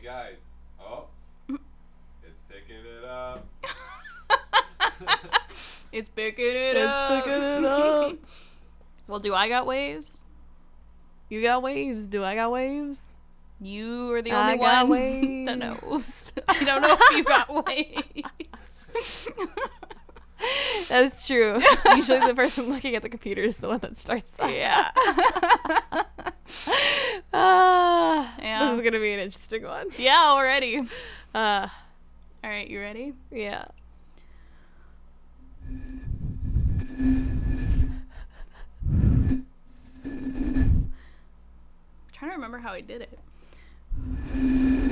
Hey guys. Oh. It's picking it up. It's picking it It's up. picking it up. well, do I got waves? You got waves. Do I got waves? You are the I only got one waves. that knows. I don't know if you got waves. That's true. Usually the person looking at the computer is the one that starts that. yeah. Ah, Yeah. This is gonna be an interesting one. yeah, already. Uh, All right, you ready? yeah. trying to remember how I did it.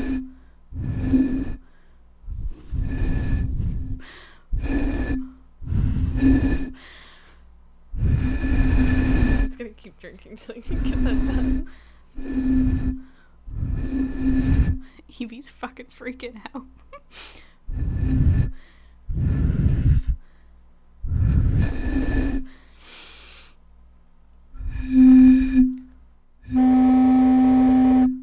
I'm just gonna keep drinking till you can get that done. Evie's fucking freaking out.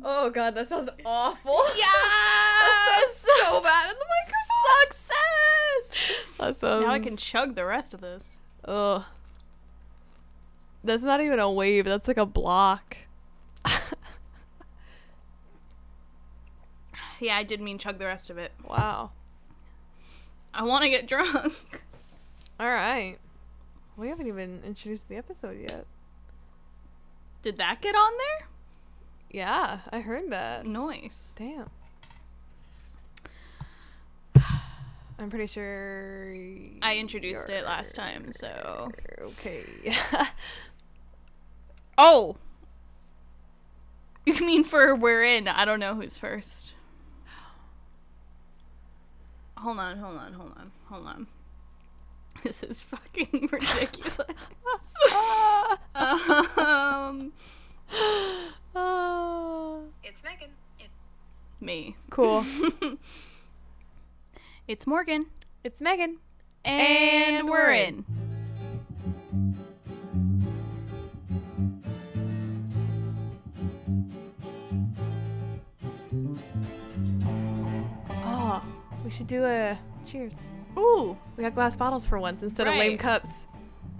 Oh god, that sounds awful. Yes! so bad in the microphone. Sounds. Now I can chug the rest of this. Ugh. That's not even a wave. That's like a block. Yeah, I did mean chug the rest of it. Wow. I want to get drunk. All right. We haven't even introduced the episode yet. Did that get on there? Yeah, I heard that. Nice. Damn. I'm pretty sure. I introduced it last time, so. Okay. Oh! You mean for we're in? I don't know who's first. Hold on, hold on, hold on, hold on. This is fucking ridiculous. um, It's Megan. It- me. cool. It's Morgan. it's Megan. And, we're in. Oh, we should do a cheers. Ooh. We got glass bottles for once instead of lame cups.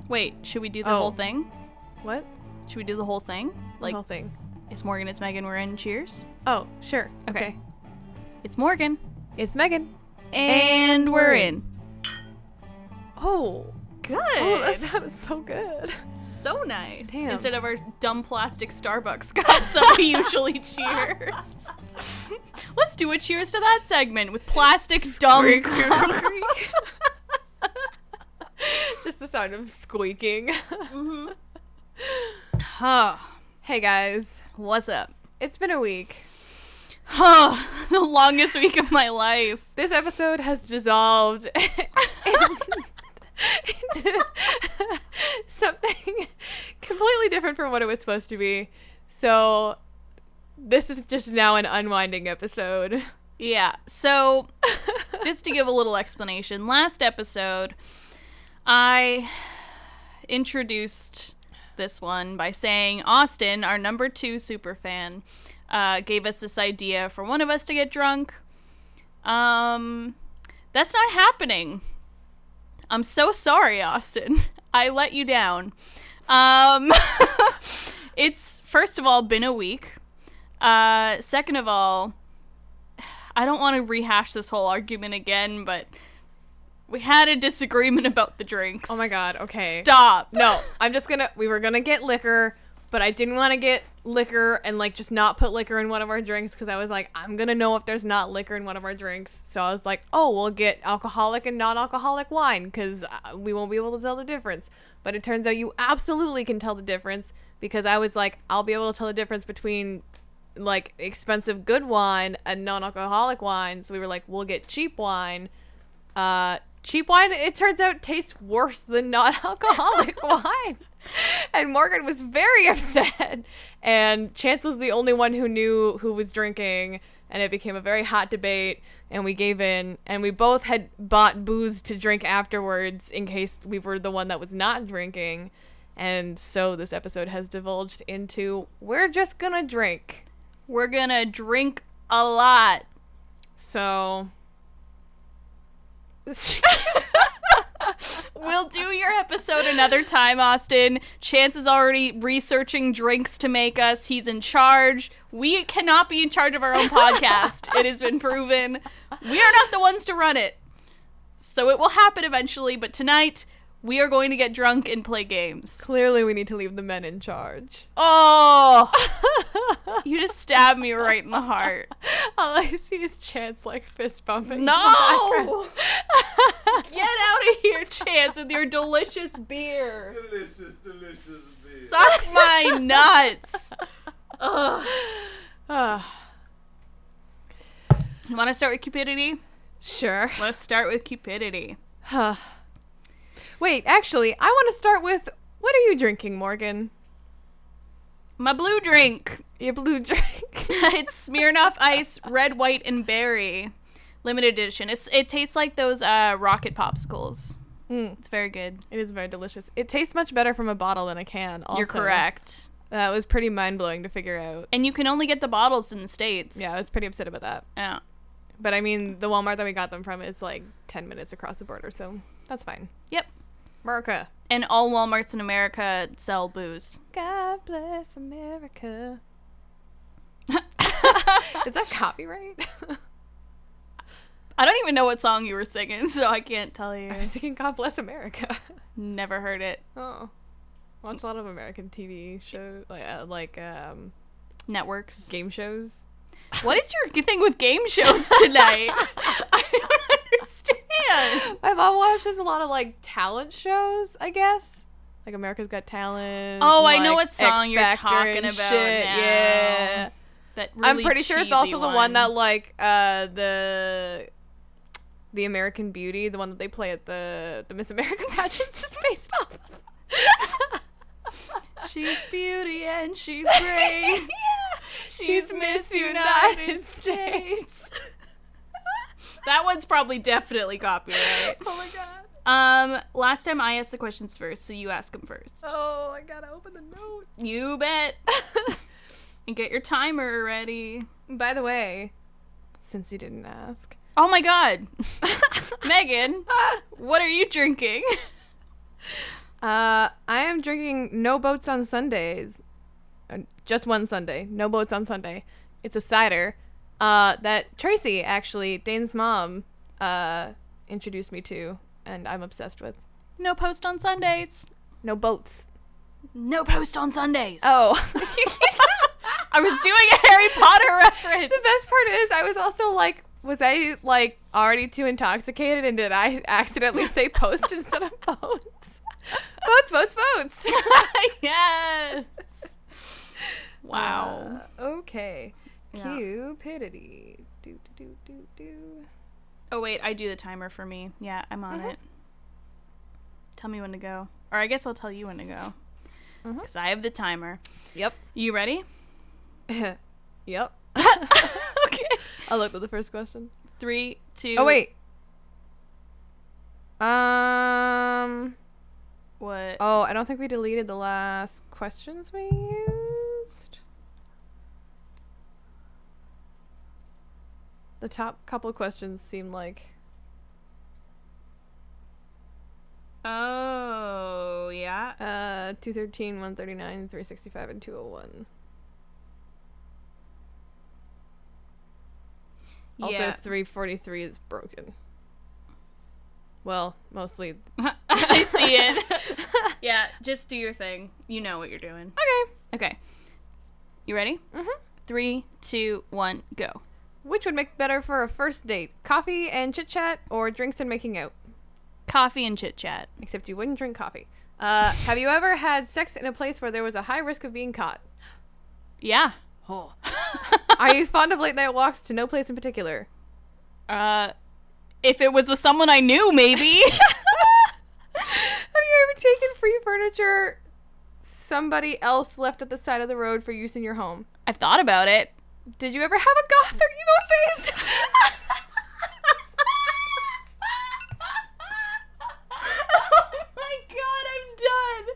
Wait, should we do the Oh. whole thing? What? Should we do the whole thing? Like Like, whole thing. it's Morgan, it's Megan, we're in. Cheers. Oh, sure. Okay. Okay. It's Morgan. It's Megan. And, we're in. Oh. Good. Oh, that sounded so good. so nice. Damn. Instead of our dumb plastic Starbucks cups that we usually cheers. Let's do a cheers to that segment with plastic dumb. Just the sound of squeaking. Mm-hmm. Huh. hey guys, What's up? it's been a week. Huh. The longest week of my life. This episode has dissolved into something completely different from what it was supposed to be. So this is just now an unwinding episode. Yeah. So, just to give a little explanation, last episode, I introduced this one by saying Austin, our number two super fan, uh, gave us this idea for one of us to get drunk. Um, that's not happening. I'm so sorry, Austin. I let you down. Um, it's first of all been a week. Uh, second of all, I don't want to rehash this whole argument again, but we had a disagreement about the drinks. Oh my god, okay. Stop. No, I'm just gonna. We were gonna get liquor, but I didn't want to get liquor and like just not put liquor in one of our drinks because I was like, I'm gonna know if there's not liquor in one of our drinks. So I was like, oh, we'll get alcoholic and non-alcoholic wine because uh, we won't be able to tell the difference. But it turns out you absolutely can tell the difference because I was like, I'll be able to tell the difference between like expensive good wine and non-alcoholic wine. So we were like, we'll get cheap wine. Uh, cheap wine, it turns out, tastes worse than non-alcoholic wine. And Morgan was very upset. And Chance was the only one who knew who was drinking. And it became a very hot debate. And we gave in. And we both had bought booze to drink afterwards in case we were the one that was not drinking. And so this episode has divulged into we're just gonna drink. We're gonna drink A lot. So We'll do your episode another time, Austin. Chance is already researching drinks to make us. He's in charge. We cannot be in charge of our own podcast. It has been proven. We are not the ones to run it. So it will happen eventually, but tonight we are going to get drunk and play games. clearly we need to leave the men in charge. Oh, you just stabbed me right in the heart. All I see is Chance like fist bumping. No! Get out of here, Chance, with your delicious beer. Delicious, delicious beer. Suck my nuts. Ugh. background. Ah, You want to start with cupidity? sure. Let's start with cupidity. Huh. Wait, actually, I want to start with what are you drinking, Morgan? My blue drink. Your blue drink. it's Smirnoff Ice, red, white, and berry, limited edition. It's it tastes like those uh, rocket popsicles. Mm, It's very good. it is very delicious. It tastes much better from a bottle than a can. Also. You're correct. That was pretty mind blowing to figure out. And you can only get the bottles in the states. Yeah, I was pretty upset about that. Yeah. But I mean, the Walmart that we got them from is like 10 minutes across the border, so that's fine. Yep. America. And all WalMarts in America sell booze. God bless America. is that copyright? I don't even know what song you were singing, so I can't tell you. I was thinking God bless America. Never heard it. oh. Watch a lot of American TV shows, like, uh, like um, Networks. game shows. What is your thing with game shows tonight? Understand. My mom watches a lot of like talent shows, I guess. Like America's Got Talent. Oh, I know what song you're talking about. Yeah. That I'm pretty sure it's also the one that like uh the the American Beauty, the one that they play at the the Miss America pageants is based off of. She's beauty and she's grace. yeah. She's Miss United States. That one's probably definitely copyright. Oh my god. Um, last time I asked the questions first, so you ask them first. Oh, I gotta open the note. You bet. and get your timer ready. By the way, since you didn't ask, Oh my god. Megan, what are you drinking? uh, I am drinking No Boats on Sundays. Uh, just one Sunday. No Boats on Sunday. It's a cider. Uh, that Tracy actually, Dane's mom, uh, introduced me to, and I'm obsessed with. No post on Sundays. No boats. No post on Sundays. Oh. I was doing a Harry Potter reference. The best part is, I was also like, was I like already too intoxicated, and did I accidentally say post instead of boats? boats, boats, boats. yes. Wow. Uh, okay. Yeah. Cupidity. Do do do do do. Oh wait, I do the timer for me. Yeah, I'm on Mhm. it. Tell me when to go. Or I guess I'll tell you when to go. Because I have the timer. Yep. You ready? yep. okay. I looked at the first question. Three, two. Oh wait. Um. What? Oh, I don't think we deleted the last questions we used. The top couple of questions seem like Oh, yeah. uh 213, 139, 365 and 201. Also yeah. 343 is broken. Well, mostly I see it. yeah, just do your thing. You know what you're doing. Okay. Okay. You ready? Mhm. Three, two, one, go. Which would make better for a first date? Coffee and chit chat or drinks and making out? Coffee and chit chat. Except you wouldn't drink coffee. Uh, have you ever had sex in a place where there was a high risk of being caught? Yeah. Oh. Are you fond of late night walks to no place in particular? Uh, if it was with someone I knew, maybe. Have you ever taken free furniture somebody else left at the side of the road for use in your home? I've thought about it. Did you ever have a goth or emo phase? oh my god, I'm done.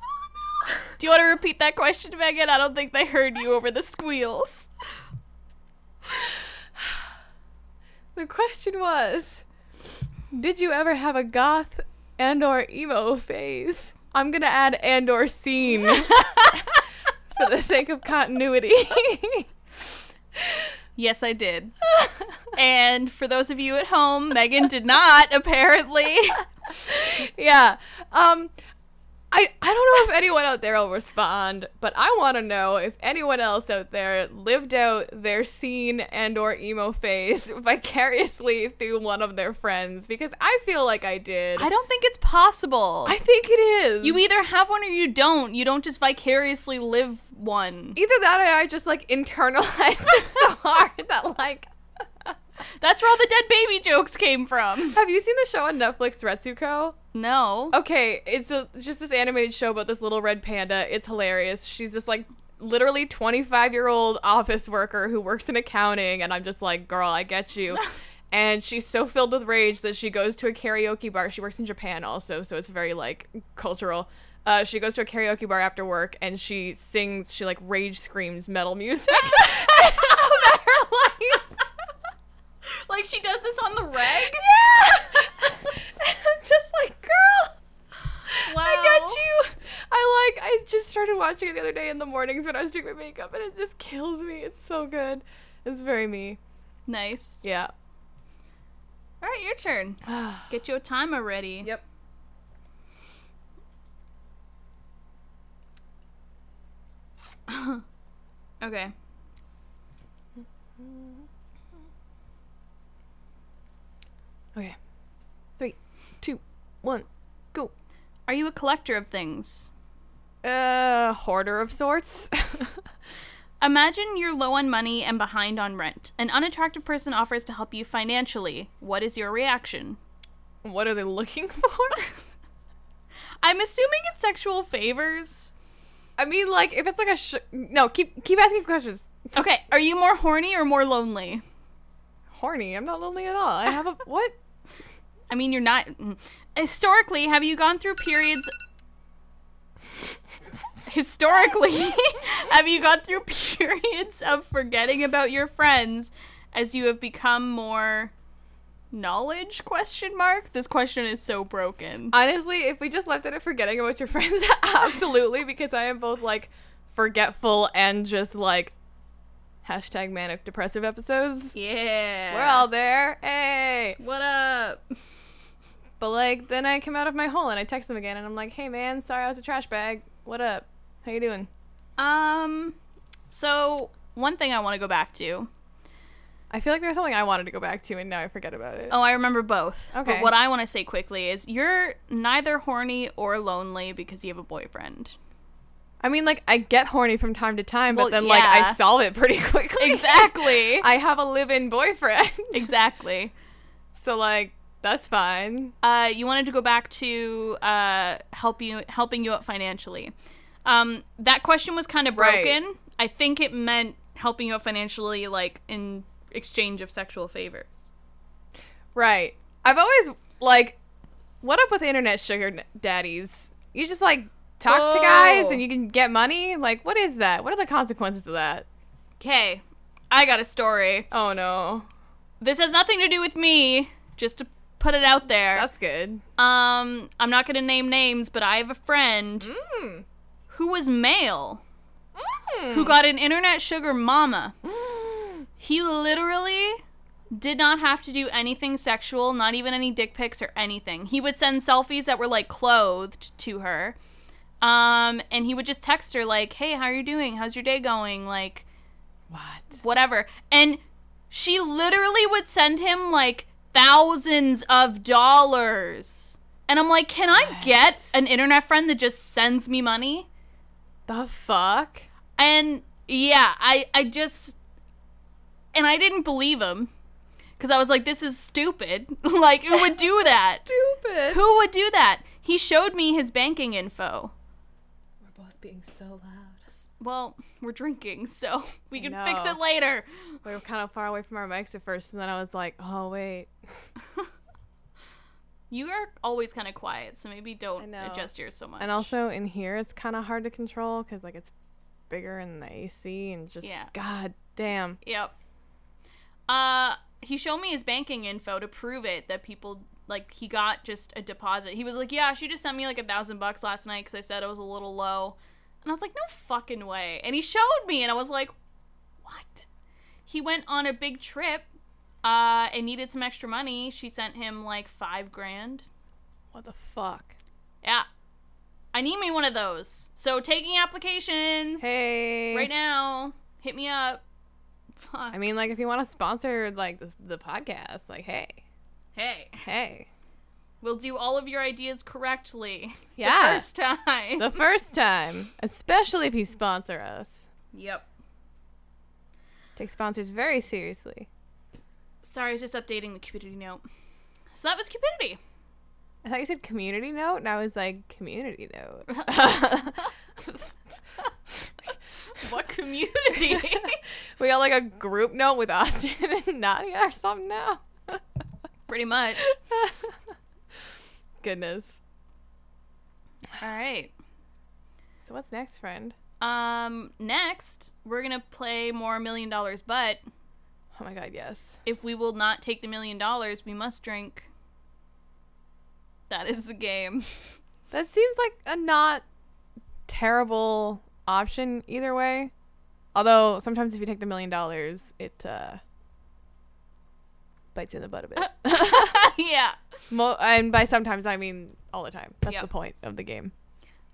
Oh no! Do you want to repeat that question, Megan? I don't think they heard you over the squeals. The question was, did you ever have a goth and or emo phase? I'm gonna add and or scene for the sake of continuity. Yes, I did. and for those of you at home, Megan did not, apparently. yeah. Um I, I don't know if anyone out there will respond, but I want to know if anyone else out there lived out their scene and or emo phase vicariously through one of their friends because I feel like I did. I don't think it's possible. I think it is. you either have one or you don't. You don't just vicariously live one. either that or I just like internalized it so hard that like That's where all the dead baby jokes came from. Have you seen the show on Netflix Retsuko? No. Okay, it's a, just this animated show about this little red panda. It's hilarious. She's just like literally 25 year old office worker who works in accounting, and I'm just like, girl, I get you. and she's so filled with rage that she goes to a karaoke bar. She works in Japan also, so it's very like cultural. Uh, she goes to a karaoke bar after work and she sings, she like rage screams metal music about her life. Like she does this on the reg? Yeah. I'm just like, girl. Wow. I get you. I like. I just started watching it the other day in the mornings when I was doing my makeup, and it just kills me. It's so good. It's very me. Nice. Yeah. All right, your turn. Get your timer ready. yep. Okay. Okay. Three, two, one, go. Are you a collector of things? Uh, hoarder of sorts. Imagine you're low on money and behind on rent. An unattractive person offers to help you financially. What is your reaction? what are they looking for? I'm assuming it's sexual favors. I mean, like, if it's like a sh- no, keep keep asking questions. Okay, are you more horny or more lonely? Horny. I'm not lonely at all. I have a what? I mean, you're not. mm. Historically, have you gone through periods? Historically, have you gone through periods of forgetting about your friends as you have become more knowledge? Question mark. This question is so broken. Honestly, if we just left it at forgetting about your friends, absolutely, because I am both like forgetful and just like hashtag manic depressive episodes. Yeah. We're all there. Hey. What up? But like then I come out of my hole and I text them again and I'm like, hey man, sorry I was a trash bag. What up? How you doing? Um. So one thing I want to go back to. I feel like there's something I wanted to go back to and now I forget about it. Oh, I remember both. Okay. But what I want to say quickly is you're neither horny or lonely because you have a boyfriend. I mean like I get horny from time to time, but Well, then like. I solve it pretty quickly. Exactly. I have a live-in boyfriend. exactly. so like that's fine. Uh, you wanted to go back to uh, help you helping you out financially. Um, that question was kind of Right. broken. I think it meant helping you out financially, like in exchange of sexual favors. Right. I've always like, what up with internet sugar daddies? You just like talk to guys and you can get money. Like, what is that? What are the consequences of that? Okay, I got a story. Oh no, This has nothing to do with me. Just to put it out there. that's good. Um, I'm not gonna name names, but I have a friend Mm. who was male Mm. who got an internet sugar mama. He literally did not have to do anything sexual, not even any dick pics or anything. He would send selfies that were like clothed to her. Um, and he would just text her like, "Hey, how are you doing? How's your day going?" Like, what? whatever. And she literally would send him like thousands of dollars. And I'm like, "Can I get an internet friend that just sends me money?" The fuck? And yeah, I I just and I didn't believe him cuz I was like this is stupid. like who would do that? Stupid. who would do that? He showed me his banking info. We're both being so loud. Well, we're drinking, so we can fix it later. We were kind of far away from our mics at first, and then I was like, oh wait. You are always kind of quiet, so maybe don't know. adjust yours so much. And also in here, it's kind of hard to control because like it's bigger in the AC and just Yeah. god damn. Yep. Uh, he showed me his banking info to prove it that people like he got just a deposit. He was like, "Yeah, she just sent me like a thousand bucks last night because I said I was a little low," and I was like, "No fucking way!" And he showed me, and I was like, "What?" He went on a big trip, uh, and needed some extra money. She sent him like five grand. What the fuck? Yeah, I need me one of those. So taking applications Hey. right now. Hit me up. Fuck. I mean, like if you want to sponsor like the, the podcast, like hey, hey. hey. We'll do all of your ideas correctly. Yeah. The first time. The first time, especially if you sponsor us. yep. Take sponsors very seriously. Sorry, I was just updating the community note. So that was Cupidity. I thought you said community note, and I was like community note. what community? we got like a group note with Austin and Nadia or something now. Pretty much. Goodness. All right. So what's next, friend? Um, next, we're to play more Million Dollars, but Oh my god, yes. if we will not take the million dollars, we must drink. That is the game. That seems like a not terrible option either way. Although sometimes if you take the million dollars, it uh bites you in the butt a bit. yeah. Mo- and by sometimes I mean all the time. That's Yep. the point of the game.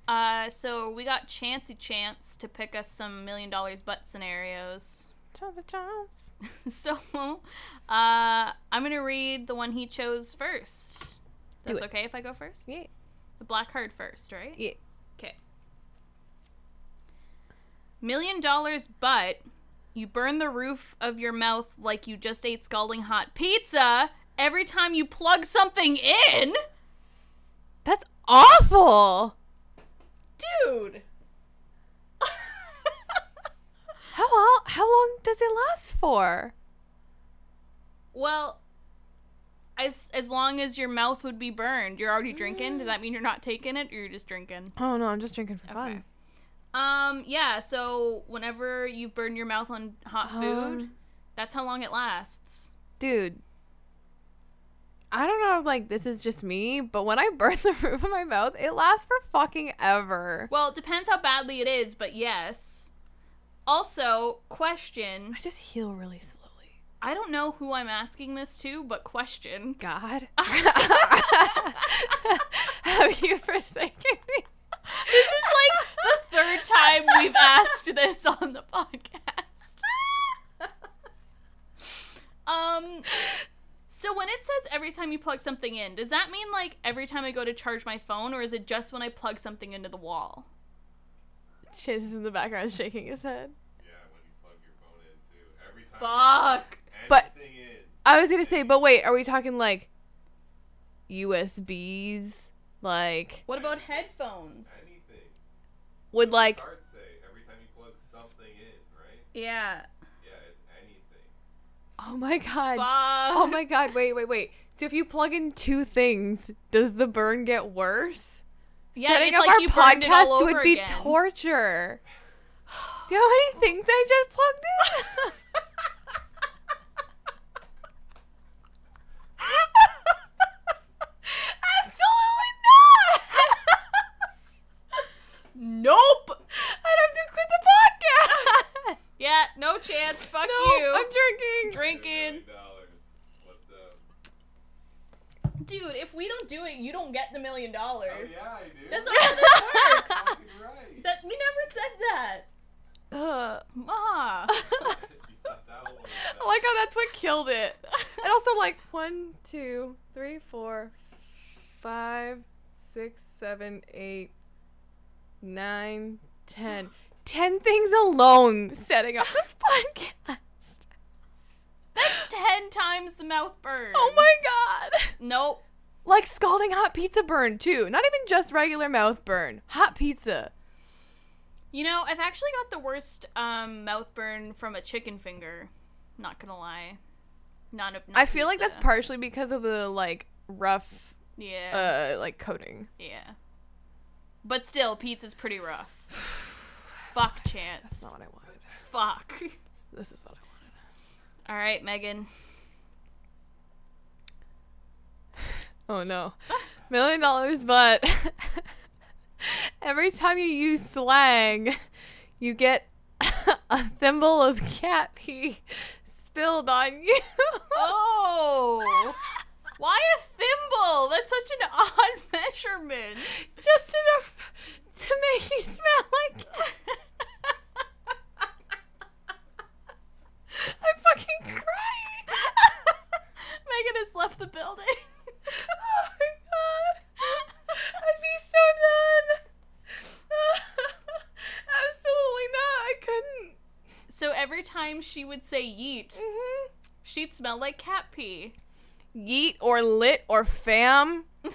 Uh, so we got Chancey Chance to pick us some million dollars butt scenarios. Chance, chance. so, uh, I'm gonna read the one he chose first. That's okay if I go first. Yeah. The black card first, right? Yeah. Okay. Million dollars, but you burn the roof of your mouth like you just ate scalding hot pizza every time you plug something in. That's awful. Dude. How how long does it last for? Well, as as long as your mouth would be burned, you're already drinking. Does that mean you're not taking it, or you're just drinking? Oh no, I'm just drinking for Okay. fun. Um, yeah. So whenever you burn your mouth on hot food, Um, that's how long it lasts. Dude. I don't know if like this is just me, but when I burn the roof of my mouth, it lasts for fucking ever. Well, it depends how badly it is, but yes. Also, question. I just heal really slowly. I don't know who I'm asking this to, but question. God. Have you forsaken me? This is like the third time we've asked this on the podcast. um so when it says every time you plug something in, does that mean like every time I go to charge my phone or is it just when I plug something into the wall? Chase is in the background shaking his head. Yeah, when you plug your phone in too. Every time. Fuck. But- in. I was gonna say, but wait, are we talking like USBs? Like What about headphones? Anything. would like say every time you plug something in, right? Yeah. Yeah, it's anything. Oh my god. Fuck. Oh my god, wait, wait, wait. So if you plug in two things, does the burn get worse? Yeah, Setting it's up like our you burned it all podcast over would be again. torture. Do you know how many things I just plugged in? Absolutely not. Nope. I'd have to quit the podcast. Yeah, no chance. Fuck no, you. I'm drinking. Drinking. Million dollars. Dude, if we don't do it, you don't get the million dollars. Oh, yeah, I do. That's not how this works. Right. That we never said that. Ugh. Ma. You thought that I like how that's what killed it. And also, like, one, two, three, four, five, six, seven, eight, nine, ten. Ten things alone setting up this podcast. That's ten times the mouth burn. Oh my god. Nope. Like scalding hot pizza burn, too. Not even just regular mouth burn. Hot pizza. You know, I've actually got the worst um, mouth burn from a chicken finger. Not gonna lie. Not a. not I feel like that's partially because of the, like, rough Yeah. uh like coating. yeah. But still, pizza's pretty rough. Fuck chance. That's not what I wanted. Fuck. This is what I wanted. All right, Megan. Oh no. Million dollars, but every time you use slang, you get a thimble of cat pee spilled on you. Oh. Why a thimble? That's such an odd measurement. Just enough to make you smell like I'm fucking crying. Megan has left the building. Oh my god. I'd be so done. Absolutely not. I couldn't. So every time she would say yeet, hmm she'd smell like cat pee. Yeet or lit or fam.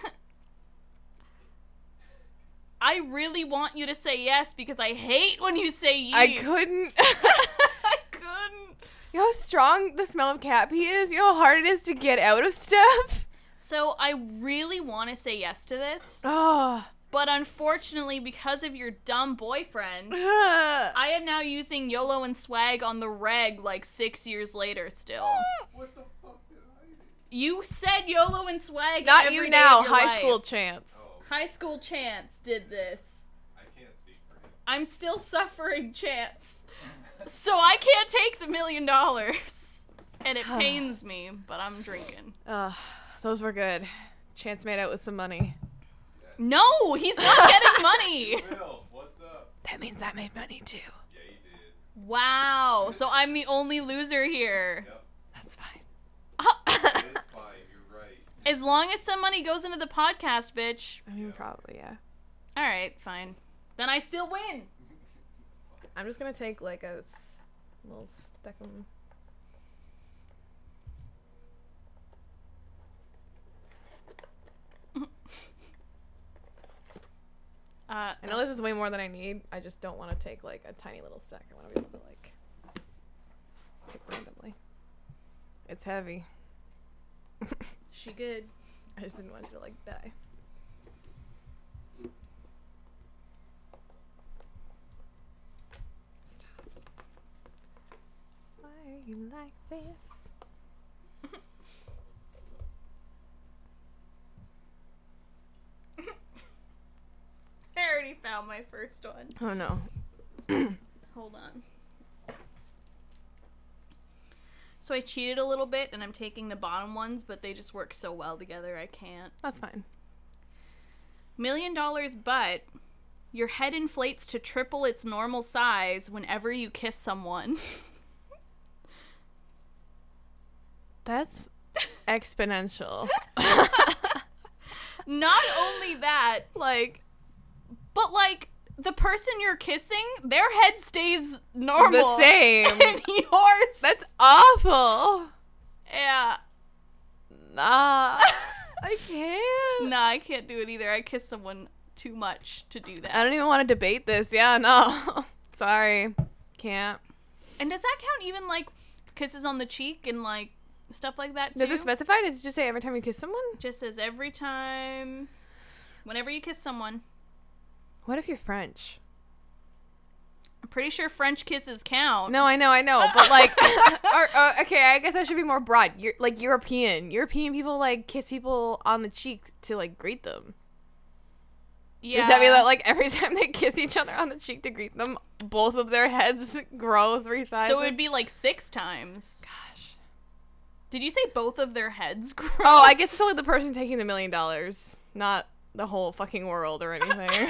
I really want you to say yes because I hate when you say yeet. I couldn't. I couldn't. you know how strong the smell of cat pee is? You know how hard it is to get out of stuff? So I really want to say yes to this, Oh. but unfortunately, because of your dumb boyfriend, I am now using YOLO and swag on the reg like six years later still. What the fuck did I do? You said YOLO and swag. Not every you day now, of your high life. school chance. Oh, High school Chance did this. I can't speak for him. I'm still suffering Chance. So I can't take the million dollars. And it pains me, but I'm drinking. Ugh, those were good. Chance made out with some money. No, he's not getting money. Will, what's up? That means I made money too. Yeah, you did. Wow. So I'm the only loser here. Yep. That's fine. It is fine. You're right. As long as some money goes into the podcast, bitch. I mean, probably, yeah. All right, fine. Then I still win. I'm just gonna take like a s- little stack 'em. Uh, I know this is way more than I need. I just don't want to take like a tiny little stack. I want to be able to like pick randomly. It's heavy. she good. I just didn't want you to like die. Stop. Why are you like this? I already found my first one. Oh no. Hold on. So I cheated a little bit and I'm taking the bottom ones, but they just work so well together I can't. That's fine. Million dollars, but your head inflates to triple its normal size whenever you kiss someone. That's exponential. Not only that, like but like the person you're kissing, their head stays normal. the same. And yours. That's awful. yeah. Nah. I can't. Nah, I can't do it either. I kiss someone too much to do that. I don't even want to debate this. Yeah, no. Sorry. Can't. And does that count even like kisses on the cheek and like stuff like that too? Did it specify? Did it just say every time you kiss someone? Just says every time, whenever you kiss someone. What if you're French? I'm pretty sure French kisses count. No, I know, I know, but like, or, uh, okay, I guess I should be more broad. You're like European. European people like kiss people on the cheek to like greet them. Yeah. Does that mean that like every time they kiss each other on the cheek to greet them, both of their heads grow three sizes? so it would be like six times. Gosh. Did you say both of their heads grow? Oh, I guess it's only the person taking the million dollars, not the whole fucking world or anything.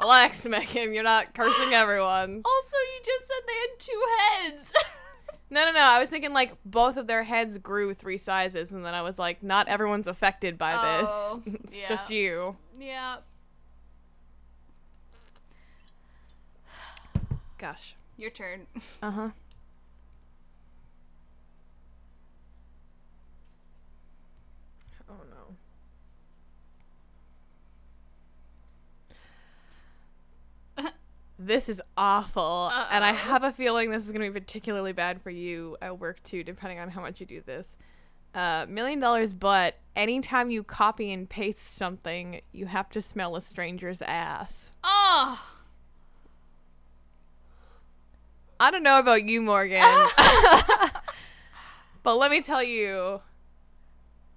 Relax, Megan. You're not cursing everyone. Also, you just said they had two heads. No, no, no. I was thinking like both of their heads grew three sizes, and then I was like, not everyone's affected by Oh, this. it's yeah. just you. yeah. Gosh. Your turn. Uh huh. This is awful, and I have a feeling this is going to be particularly bad for you at work too, depending on how much you do this. Uh, million dollars, but anytime you copy and paste something, you have to smell a stranger's ass. Oh, I don't know about you, Morgan. but let me tell you,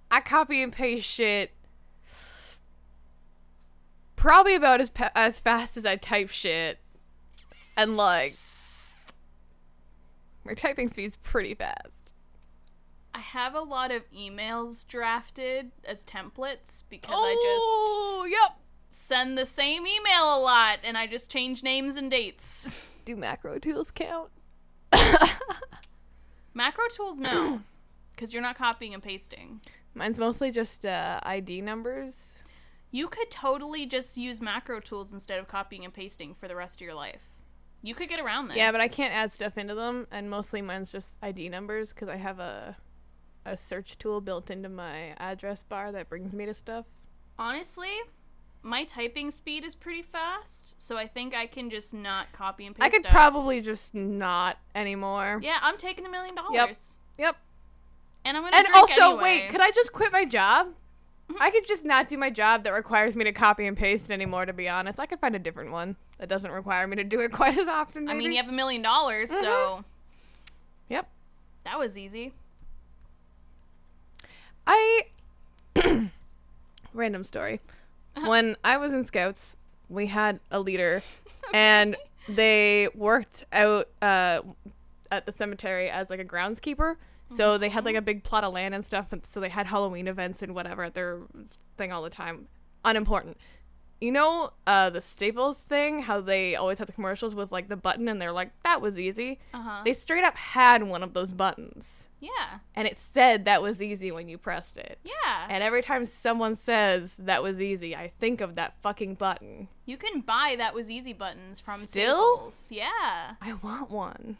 I copy and paste shit probably about as pa- as fast as I type shit, and like my typing speed's pretty fast. I have a lot of emails drafted as templates because oh, I yep. just send the same email a lot and I just change names and dates. Do macro tools count? Macro tools, no, because you're not copying and pasting. Mine's mostly just uh, ID numbers. You could totally just use macro tools instead of copying and pasting for the rest of your life. You could get around this. Yeah, but I can't add stuff into them, and mostly mine's just ID numbers because I have a a search tool built into my address bar that brings me to stuff. Honestly, my typing speed is pretty fast, so I think I can just not copy and paste. I could probably just not anymore. Yeah, I'm taking a million dollars. Yep. Yep. And I'm gonna And drink also, anyway. wait, could I just quit my job? I could just not do my job that requires me to copy and paste anymore, to be honest. I could find a different one that doesn't require me to do it quite as often. I mean, you have a million dollars, Mm-hmm. so Yep. that was easy. I random story. When I was in scouts, we had a leader and they worked out uh, at the cemetery as like a groundskeeper. So they had like a big plot of land and stuff and so they had Halloween events and whatever at their thing all the time. Unimportant. You know uh, the Staples thing, how they always have the commercials with like the button and they're like, that was easy. Uh huh. They straight up had one of those buttons. Yeah. And it said that was easy when you pressed it. Yeah. And every time someone says that was easy, I think of that fucking button. you can buy that was easy buttons from Still? Staples. Yeah. I want one.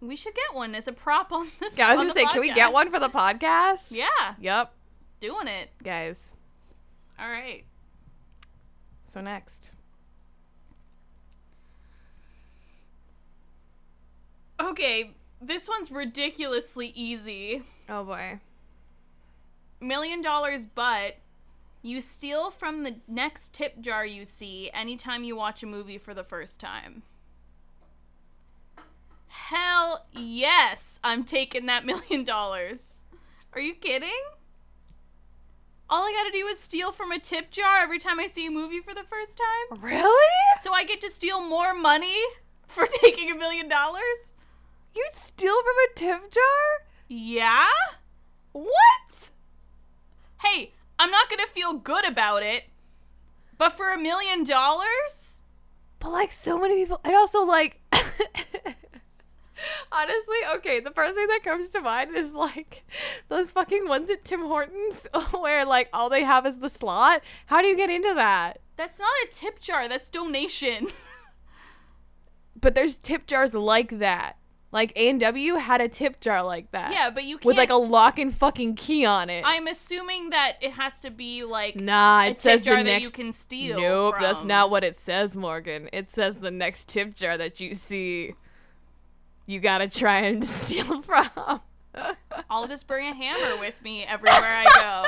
We should get one as a prop on this. Yeah, I was gonna say, can we get one for the podcast? Yeah. Yep, Doing it. guys. All right. So next. Okay, this one's ridiculously easy. Oh boy. Million dollars, but you steal from the next tip jar you see anytime you watch a movie for the first time. Hell yes, I'm taking that million dollars. Are you kidding? All I gotta do is steal from a tip jar every time I see a movie for the first time? Really? So I get to steal more money for taking a million dollars? You'd steal from a tip jar? Yeah? What? Hey, I'm not gonna feel good about it, but for a million dollars? But like so many people, and also like, honestly, okay, the first thing that comes to mind is like those fucking ones at Tim Hortons where like all they have is the slot. How do you get into that? That's not a tip jar, that's donation. But there's tip jars like that. Like A and W had a tip jar like that. yeah, but you can't. with like a lock and fucking key on it. I'm assuming that it has to be like nah, a it tip says jar the that next. you can steal. nope, that's not what it says, Morgan. It says the next tip jar that you see, you gotta try and steal from. I'll just bring a hammer with me everywhere I go.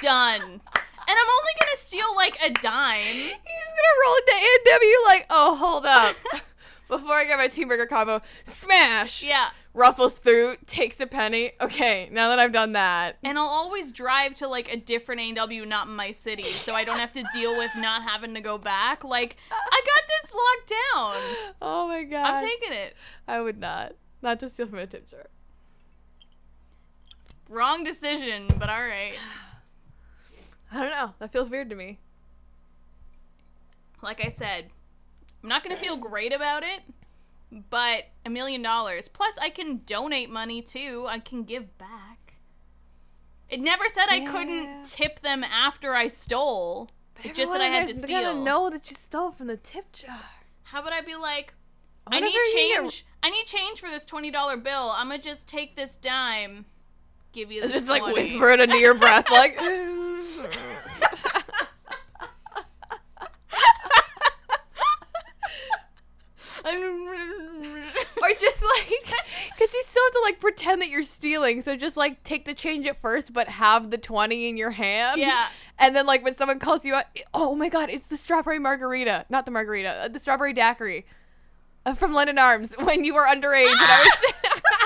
Done. And I'm only gonna steal like a dime. You're just gonna roll into and like, oh, hold up. Before I get my Teen Burger combo, smash. Yeah. Ruffles through, takes a penny. Okay, now that I've done that, And I'll always drive to like a different A&W not in my city, so I don't have to deal with not having to go back. Like, I got this locked down. oh my god, I'm taking it. I would not, not to steal from a tip jar. Wrong decision, but all right. I don't know. That feels weird to me. Like I said, I'm not gonna feel great about it, but a million dollars. Plus, I can donate money too. I can give back. It never said I couldn't tip them after I stole. It's just that I had to They gotta know that you stole from the tip jar. How would I be like, I need you get- change. I need change for this twenty dollar bill. I'm gonna just take this dime. Give you this Just like whisper it under your breath, like. or just like Because you still have to like pretend that you're stealing. So just like take the change at first, but have the 20 in your hand. Yeah. And then like when someone calls you out, oh my god, it's the strawberry margarita. Not the margarita, uh, the strawberry daiquiri uh, from London Arms when you were underage. and I was.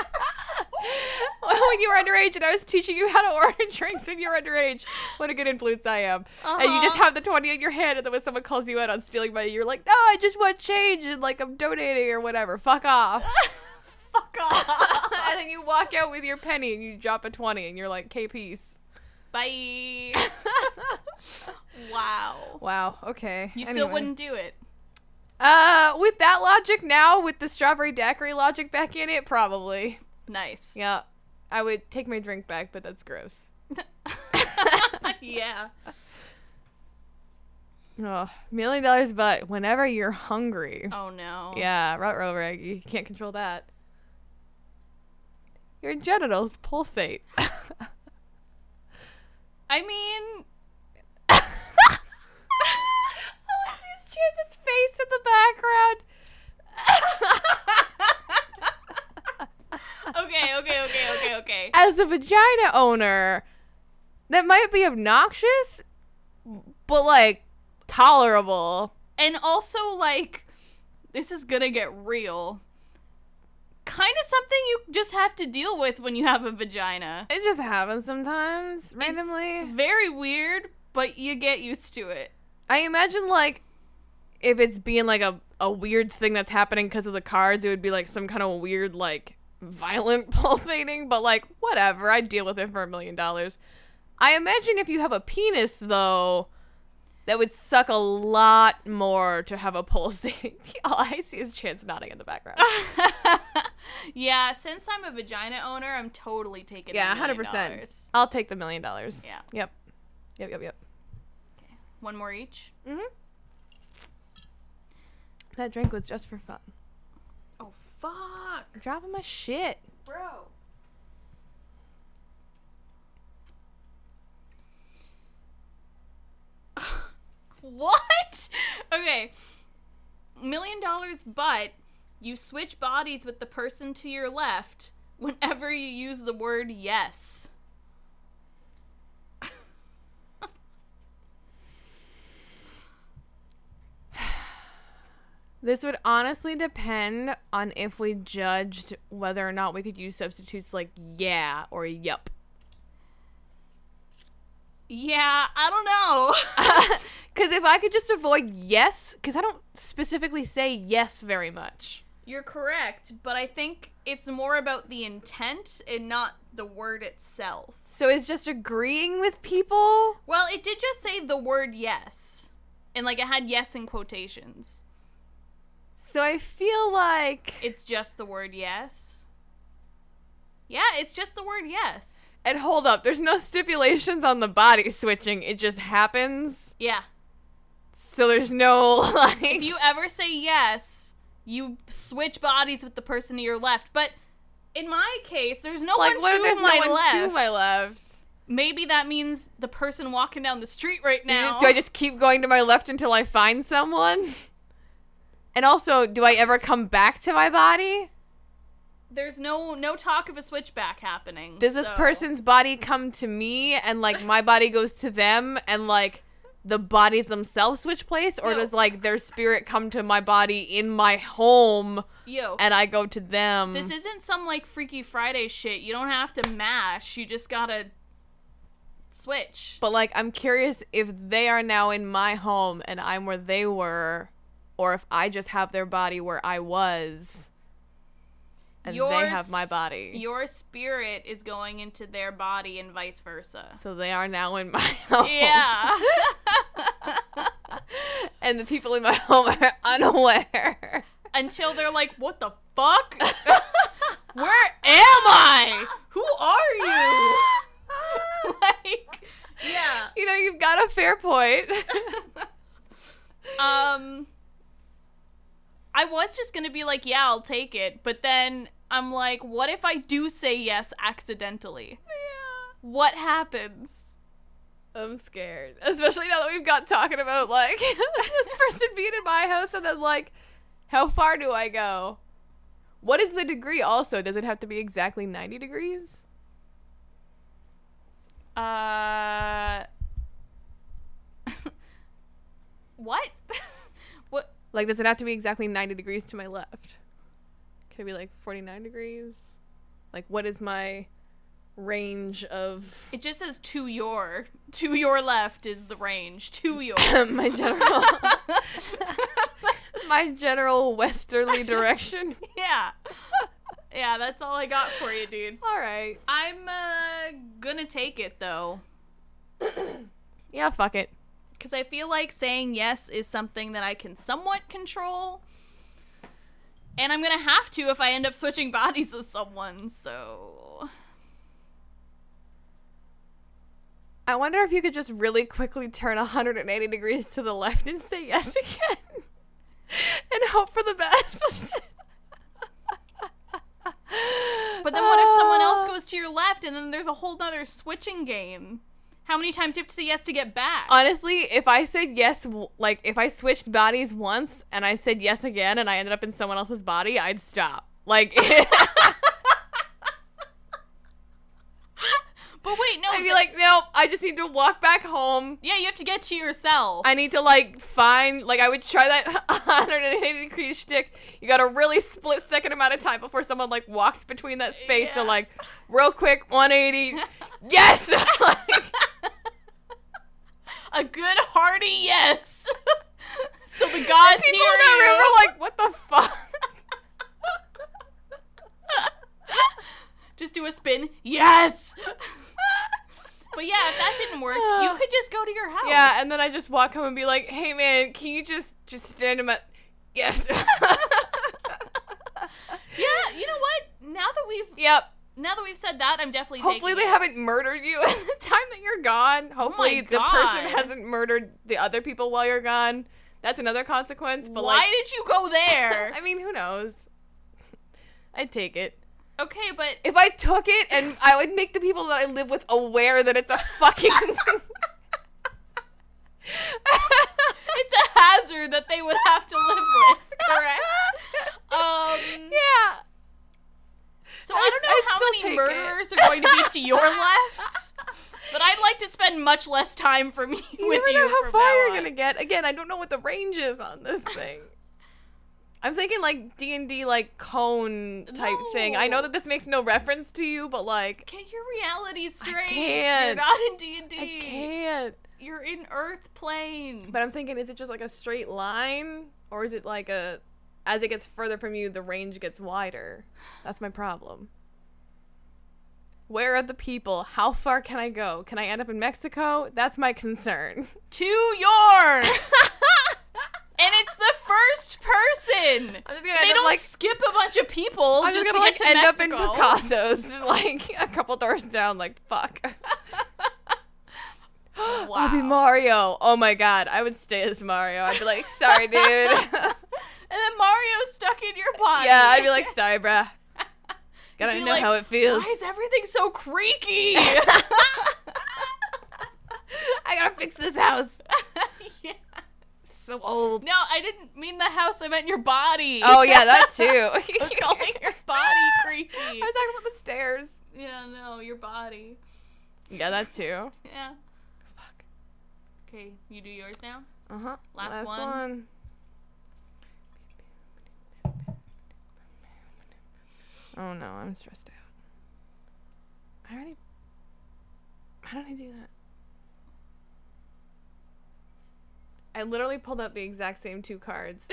when you were underage and I was teaching you how to order drinks when you were underage. What a good influence I am. And you just Uh-huh. have the 20 in your hand and then when someone calls you out on stealing money, you're like, no, I just want change and like I'm donating or whatever. Fuck off. Fuck off. and then you walk out with your penny and you drop a 20 and you're like, K peace. Bye. wow. Wow, okay. You still wouldn't do it. Uh, with that logic now, with the strawberry daiquiri logic back in it, probably. Nice. Yeah. I would take my drink back, but that's gross. yeah. Oh, million dollars, but whenever you're hungry. Oh no. Yeah, rut row rag. You can't control that. Your genitals pulsate. I mean, Olivia Chance's face in the background. okay, okay, okay, okay, okay. As a vagina owner, that might be obnoxious, but like tolerable. And also, like, this is gonna get real. Kind of something you just have to deal with when you have a vagina. It just happens sometimes, randomly. It's very weird, but you get used to it. I imagine like if it's being like a, a weird thing that's happening because of the cards, it would be like some kind of weird like violent pulsating, but like whatever, I'd deal with it for a million dollars. I imagine if you have a penis though, that would suck a lot more to have a pulsating. All I see is Chance nodding in the background. yeah, since I'm a vagina owner, I'm totally taking. yeah, the hundred percent. I'll take the million dollars. Yeah. Yep. Yep. Yep. Yep. One more each. Mhm. That drink was just for fun. Fuck, Dropping my shit. bro. what? Okay. Million dollars, but you switch bodies with the person to your left whenever you use the word yes. This would honestly depend on if we judged whether or not we could use substitutes like yeah or yup. Yeah, I don't know. Because if I could just avoid yes, because I don't specifically say yes very much. You're correct, but I think it's more about the intent and not the word itself. So it's just agreeing with people. Well, it did just say the word yes. And like it had yes in quotations. So I feel like. It's just the word yes. Yeah, it's just the word yes. And hold up, there's no stipulations on the body switching, it just happens. Yeah. So there's no like. If you ever say yes, you switch bodies with the person to your left. But in my case, there's no like, one to there's my no one left. to my left? Maybe that means the person walking down the street right now. Do I just keep going to my left until I find someone? And also, do I ever come back to my body? There's no no talk of a switchback happening. Does this person's body come to me and like my body goes to them and like the bodies themselves switch place or No. does like their spirit come to my body in my home yo? and I go to them? This isn't some like Freaky Friday shit. You don't have to mash. You just gotta switch. but like I'm curious if they are now in my home and I'm where they were or if I just have their body where I was and Your they have my body. Your spirit is going into their body and vice versa. so they are now in my home. Yeah. and the people in my home are unaware. Until they're like, what the fuck? Where am I? Who are you? like, yeah. You know, you've got a fair point. Um, I was just gonna be like, yeah, I'll take it, but then I'm like, what if I do say yes accidentally? What happens? I'm scared. Especially now that we've got talking about like this person being in my house and then like how far do I go? What is the degree also? Does it have to be exactly 90 degrees? Uh. what? Like, does it have to be exactly 90 degrees to my left? Can it be like 49 degrees? Like, what is my range of It just says to your. To your left is the range. To your. my general my general westerly direction? yeah. Yeah, that's all I got for you, dude. All right. I'm uh gonna take it though. Yeah, fuck it. Because I feel like saying yes is something that I can somewhat control. And I'm gonna have to if I end up switching bodies with someone, so. I wonder if you could just really quickly turn 180 degrees to the left and say yes again. and hope for the best. But then what if someone else goes to your left and then there's a whole nother switching game? How many times do you have to say yes to get back? Honestly, if I said yes, like if I switched bodies once and I said yes again and I ended up in someone else's body, I'd stop. Like, but wait, no. I'd be like, nope, I just need to walk back home. yeah, you have to get to yourself. I need to like find like I would try that 180 degree shtick. You got a really split second amount of time before someone like walks between that space. So like real quick 180. yes. Like, a good hearty yes. so the gods people in that room are like, what the fuck? just do a spin. Yes. but yeah, if that didn't work, you could just go to your house. yeah, and then I just walk home and be like, hey man, can you just just stand him at yes. Yeah, you know what? Now that we've yep. Now that we've said that, I'm definitely Hopefully they it. haven't murdered you at the time that you're gone. Hopefully the person hasn't murdered the other people while you're gone. That's another consequence. But Why like, did you go there? I mean, who knows? I'd take it. okay, but If I took it and I would make the people that I live with aware that it's a fucking it's a hazard that they would have to live with, correct? Um Yeah. So I don't know I'd how many take it. murderers are going to be to your left. But I'd like to spend much less time from you You with never you know how far you're on. gonna get. Again, I don't know what the range is on this thing. I'm thinking like D and D like cone type thing. I know that this makes no reference to you, but like Get your reality straight. You're can't. not in D and I D. can't. You're in Earth plane. But I'm thinking, is it just like a straight line, or is it like a, as it gets further from you, the range gets wider? That's my problem. Where are the people? How far can I go? Can I end up in Mexico? That's my concern. to your. and it's the first person. I'm just gonna They don't like skip a bunch of people I'm just, just to gonna get like to end Mexico. up in Picasso's, like a couple doors down. Like fuck. I'll be Mario. Oh my god, I would stay as Mario. I'd be like, sorry, dude. and then Mario's stuck in your body. yeah, I'd be like, sorry, bruh. Gotta know like, how it feels. Why is everything so creaky? I gotta fix this house. yeah. So old. No, I didn't mean the house. I meant your body. Oh yeah, that too. I was calling your body creaky. I was talking about the stairs. Yeah, no, your body. Yeah, that too. Yeah. Okay, you do yours now. Uh huh. Last one. Oh no, I'm stressed out. I already. How did I do that? I literally pulled up the exact same two cards.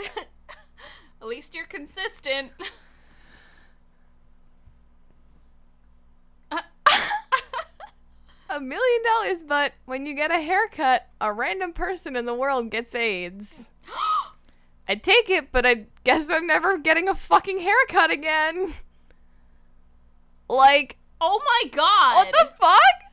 At least you're consistent. a million dollars, but when you get a haircut, a random person in the world gets AIDS. I'd take it, but I guess I'm never getting a fucking haircut again. Like, oh my god. what the fuck?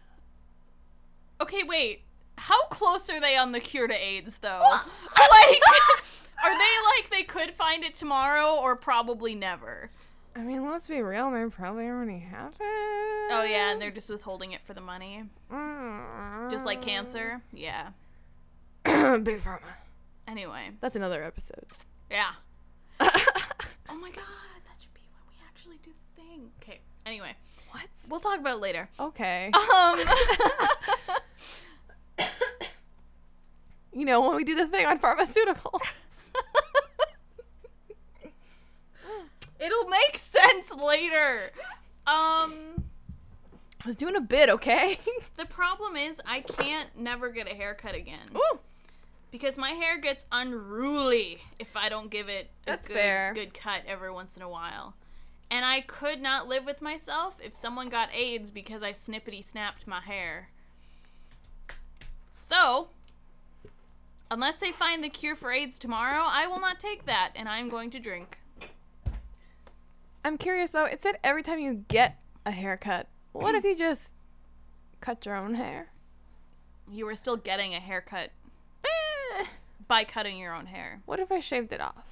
Okay, wait. How close are they on the cure to AIDS, though? like, are they like they could find it tomorrow or probably never? I mean, let's be real, they probably already have it. Oh yeah, and they're just withholding it for the money, just like cancer. Yeah. Big Pharma. Anyway, That's another episode. yeah. oh my god, that should be when we annoying. Okay. Anyway, What? we'll talk about it later. Okay. Um. you know when we do the thing on pharmaceuticals. It'll make sense later. Um. I was doing a bit, okay? The problem is I can't never get a haircut again Ooh. because my hair gets unruly if I don't give it a good, fair. good cut every once in a while. And I could not live with myself if someone got AIDS because I snippety snapped my hair. So, unless they find the cure for AIDS tomorrow, I will not take that and I'm going to drink. I'm curious though. It said every time you get a haircut, what if you just cut your own hair? You are still getting a haircut Eh, by cutting your own hair. what if I shaved it off?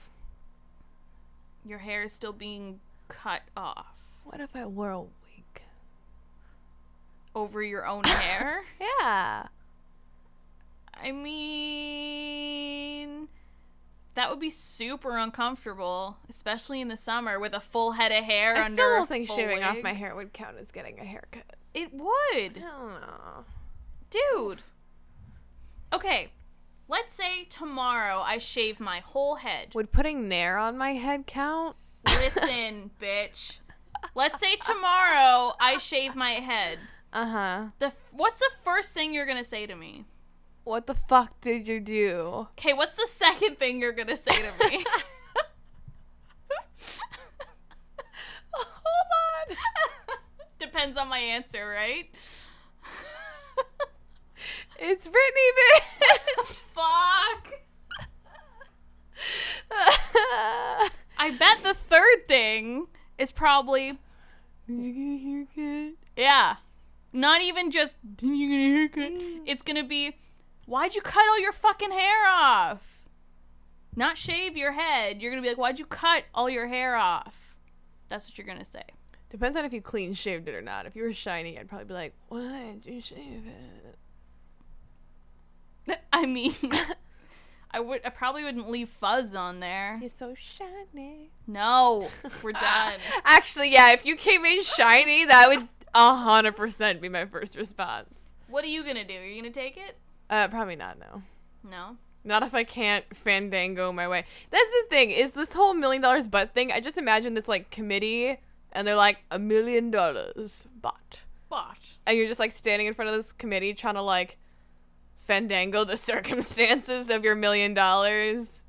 Your hair is still being cut off What if I wore a wig? over your own hair. Yeah. I mean, that would be super uncomfortable, especially in the summer with a full head of hair I under. still don't think shaving off my hair would count as getting a haircut. It I would, don't know. dude. Okay, let's say tomorrow I shave my whole head. Would putting Nair on my head count? Listen, bitch. Let's say tomorrow I shave my head. Uh huh. The what's the first thing you're gonna say to me? What the fuck did you do? Okay, what's the second thing you're gonna say to me? Hold on. Depends on my answer, right? It's Britney, bitch. Fuck. I bet the third thing is probably Did you get a haircut? yeah. Not even just did you get a haircut? Mm. It's gonna be why'd you cut all your fucking hair off? Not shave your head. You're gonna be like, why'd you cut all your hair off? That's what you're gonna say. Depends on if you clean shaved it or not. If you were shiny, I'd probably be like, why'd you shave it?" I mean, I would. I probably wouldn't leave fuzz on there. You're so shiny. No, we're done. Actually, yeah, if you came in shiny, that would a hundred percent be my first response. What are you gonna do? Are you gonna take it? Uh, probably not. No, No. not if I can't fandango my way. That's the thing. Is this whole million dollars butt thing? I just imagine this like committee, and they're like a million dollars butt, But and you're just like standing in front of this committee trying to like fandango the circumstances of your million dollars.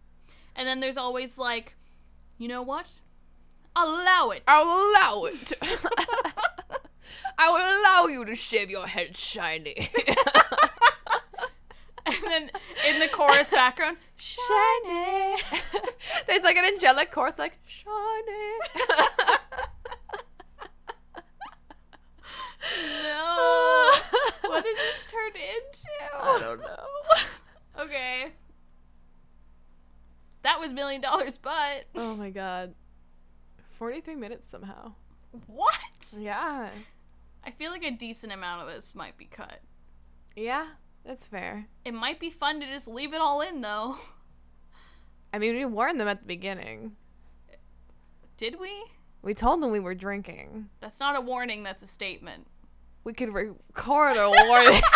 and then there's always like, you know what? Allow it. I'll allow it. I will allow you to shave your head shiny. and then in the chorus background, shiny. There's like an angelic chorus, like shiny. No. what did this turn into? I don't know. Okay. That was million dollars, but Oh my god. 43 minutes somehow. what? Yeah. I feel like a decent amount of this might be cut. Yeah, that's fair. It might be fun to just leave it all in, though. I mean, we warned them at the beginning. Did we? We told them we were drinking. That's not a warning, that's a statement. We could record a warning.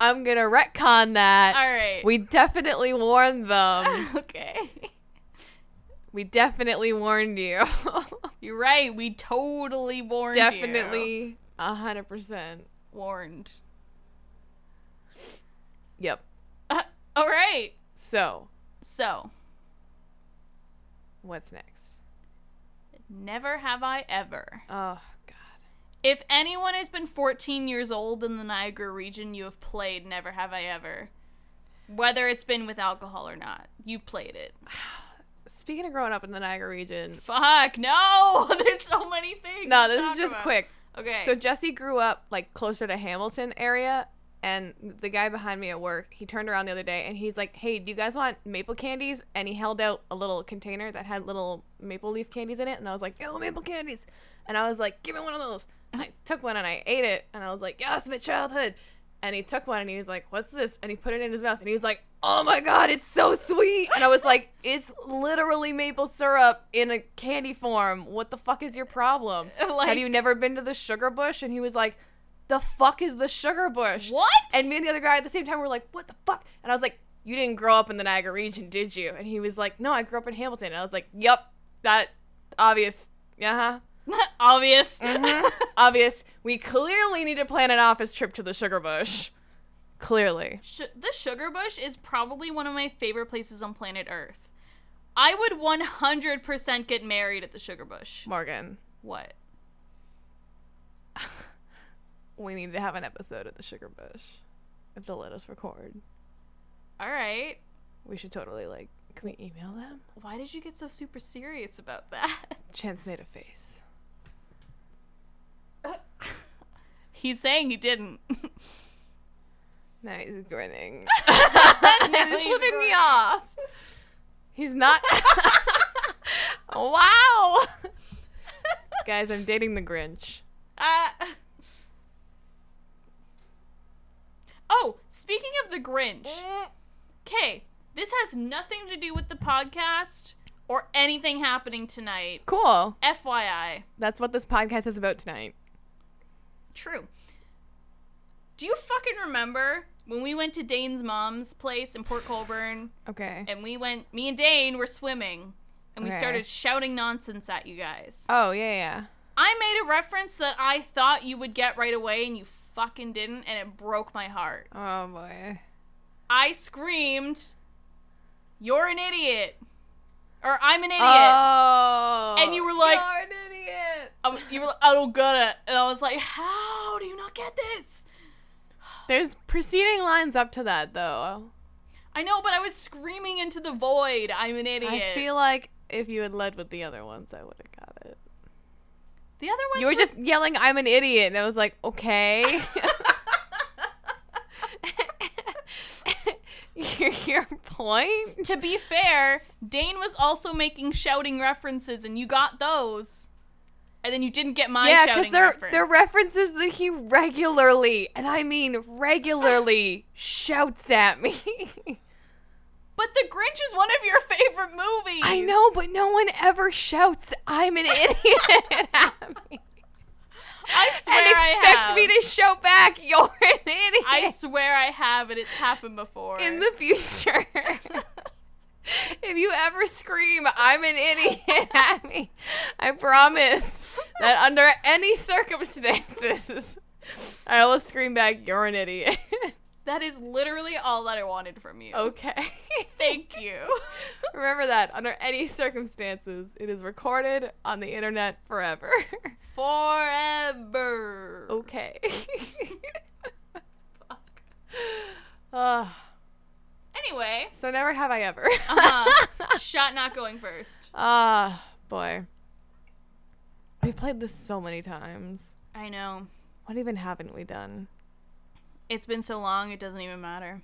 I'm gonna retcon that. All right. We definitely warned them. okay. We definitely warned you. You're right. We totally warned you. definitely a hundred percent. warned. Yep. Uh, all right. So, So, what's next? never have I ever. Oh God. If anyone has been 14 years old in the Niagara region, you have played Never Have I Ever. Whether it's been with alcohol or not, you've played it. Speaking of growing up in the Niagara region, Fuck, no! There's so many things. no, this is just about. quick. Okay. So Jesse grew up like closer to Hamilton area, and the guy behind me at work, he turned around the other day and he's like, "Hey, do you guys want maple candies?" And he held out a little container that had little maple leaf candies in it, and I was like, "Yo, maple candies!" And I was like, "Give me one of those." And I took one and I ate it, and I was like, "Yeah, that's my childhood." And he took one and he was like, "What's this?" And he put it in his mouth and he was like, "Oh my god, it's so sweet!" And I was like, "It's literally maple syrup in a candy form. What the fuck is your problem? Like- Have you never been to the sugar bush?" And he was like, "The fuck is the sugar bush?" What? And me and the other guy at the same time were like, "What the fuck?" And I was like, "You didn't grow up in the Niagara region, did you?" And he was like, "No, I grew up in Hamilton." And I was like, "Yup, that obvious, yeah, huh? Obvious. Mhm. obvious. We clearly need to plan an office trip to the sugar bush. Clearly." Sh- the sugar bush is probably one of my favorite places on planet Earth. I would 100% get married at the sugar bush. Morgan, What? we need to have an episode at the Sugar Bush. If they'll let us record, All right. we should totally like. Can we email them? Why did you get so super serious about that? Chance made a face. He's saying he didn't. Now he's grinning. Now he's flipping me off. He's not. wow. Guys, I'm dating the Grinch. Uh, oh, speaking of the Grinch. Okay, this has nothing to do with the podcast or anything happening tonight. Cool. FYI. That's what this podcast is about tonight. True. Do you fucking remember when we went to Dane's mom's place in Port Colborne Okay. and we went, me and Dane were swimming and we Okay. started shouting nonsense at you guys? Oh yeah, yeah. I made a reference that I thought you would get right away and you fucking didn't and it broke my heart. Oh boy. I screamed, You're an idiot! Or I'm an idiot! Oh. And you were like- You're an idiot. I you were like, I don't get it. And I was like, How do you not get this? There's preceding lines up to that though. I know, but I was screaming into the void. I'm an idiot. I feel like if you had led with the other ones, I would have got it. the other ones You were were just yelling, "I'm an idiot," and I was like, "Okay." your, your point? To be fair, Dane was also making shouting references, and you got those. And then you didn't get my yeah, because shouting they're reference. they're references that he regularly, and I mean regularly, shouts at me. But The Grinch is one of your favorite movies. I know, but no one ever shouts, "I'm an idiot" at me. I swear and I expects have. me to shout back, "You're an idiot." I swear I have, and it's happened before. in the future. if you ever scream, I'm an idiot at me, I promise that under any circumstances, I will scream back, You're an idiot. That is literally all that I wanted from you. okay. Thank you. Remember that under any circumstances, it is recorded on the internet forever. Forever. okay. Fuck. Uh, Anyway, so never have I ever. uh-huh. shot not going first. Ah, boy. We've played this so many times. I know. What even haven't we done? It's been so long, it doesn't even matter.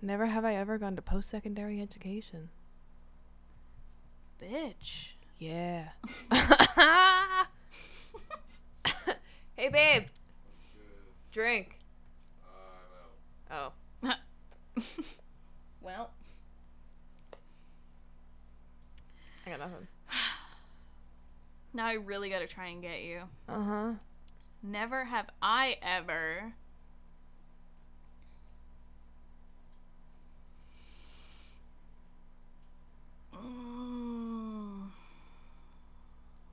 Never have I ever gone to post secondary education. Bitch. Yeah. hey, babe. Drink. Oh. well, I got nothing. now I really gotta try and get you. Uh huh. Never have I ever.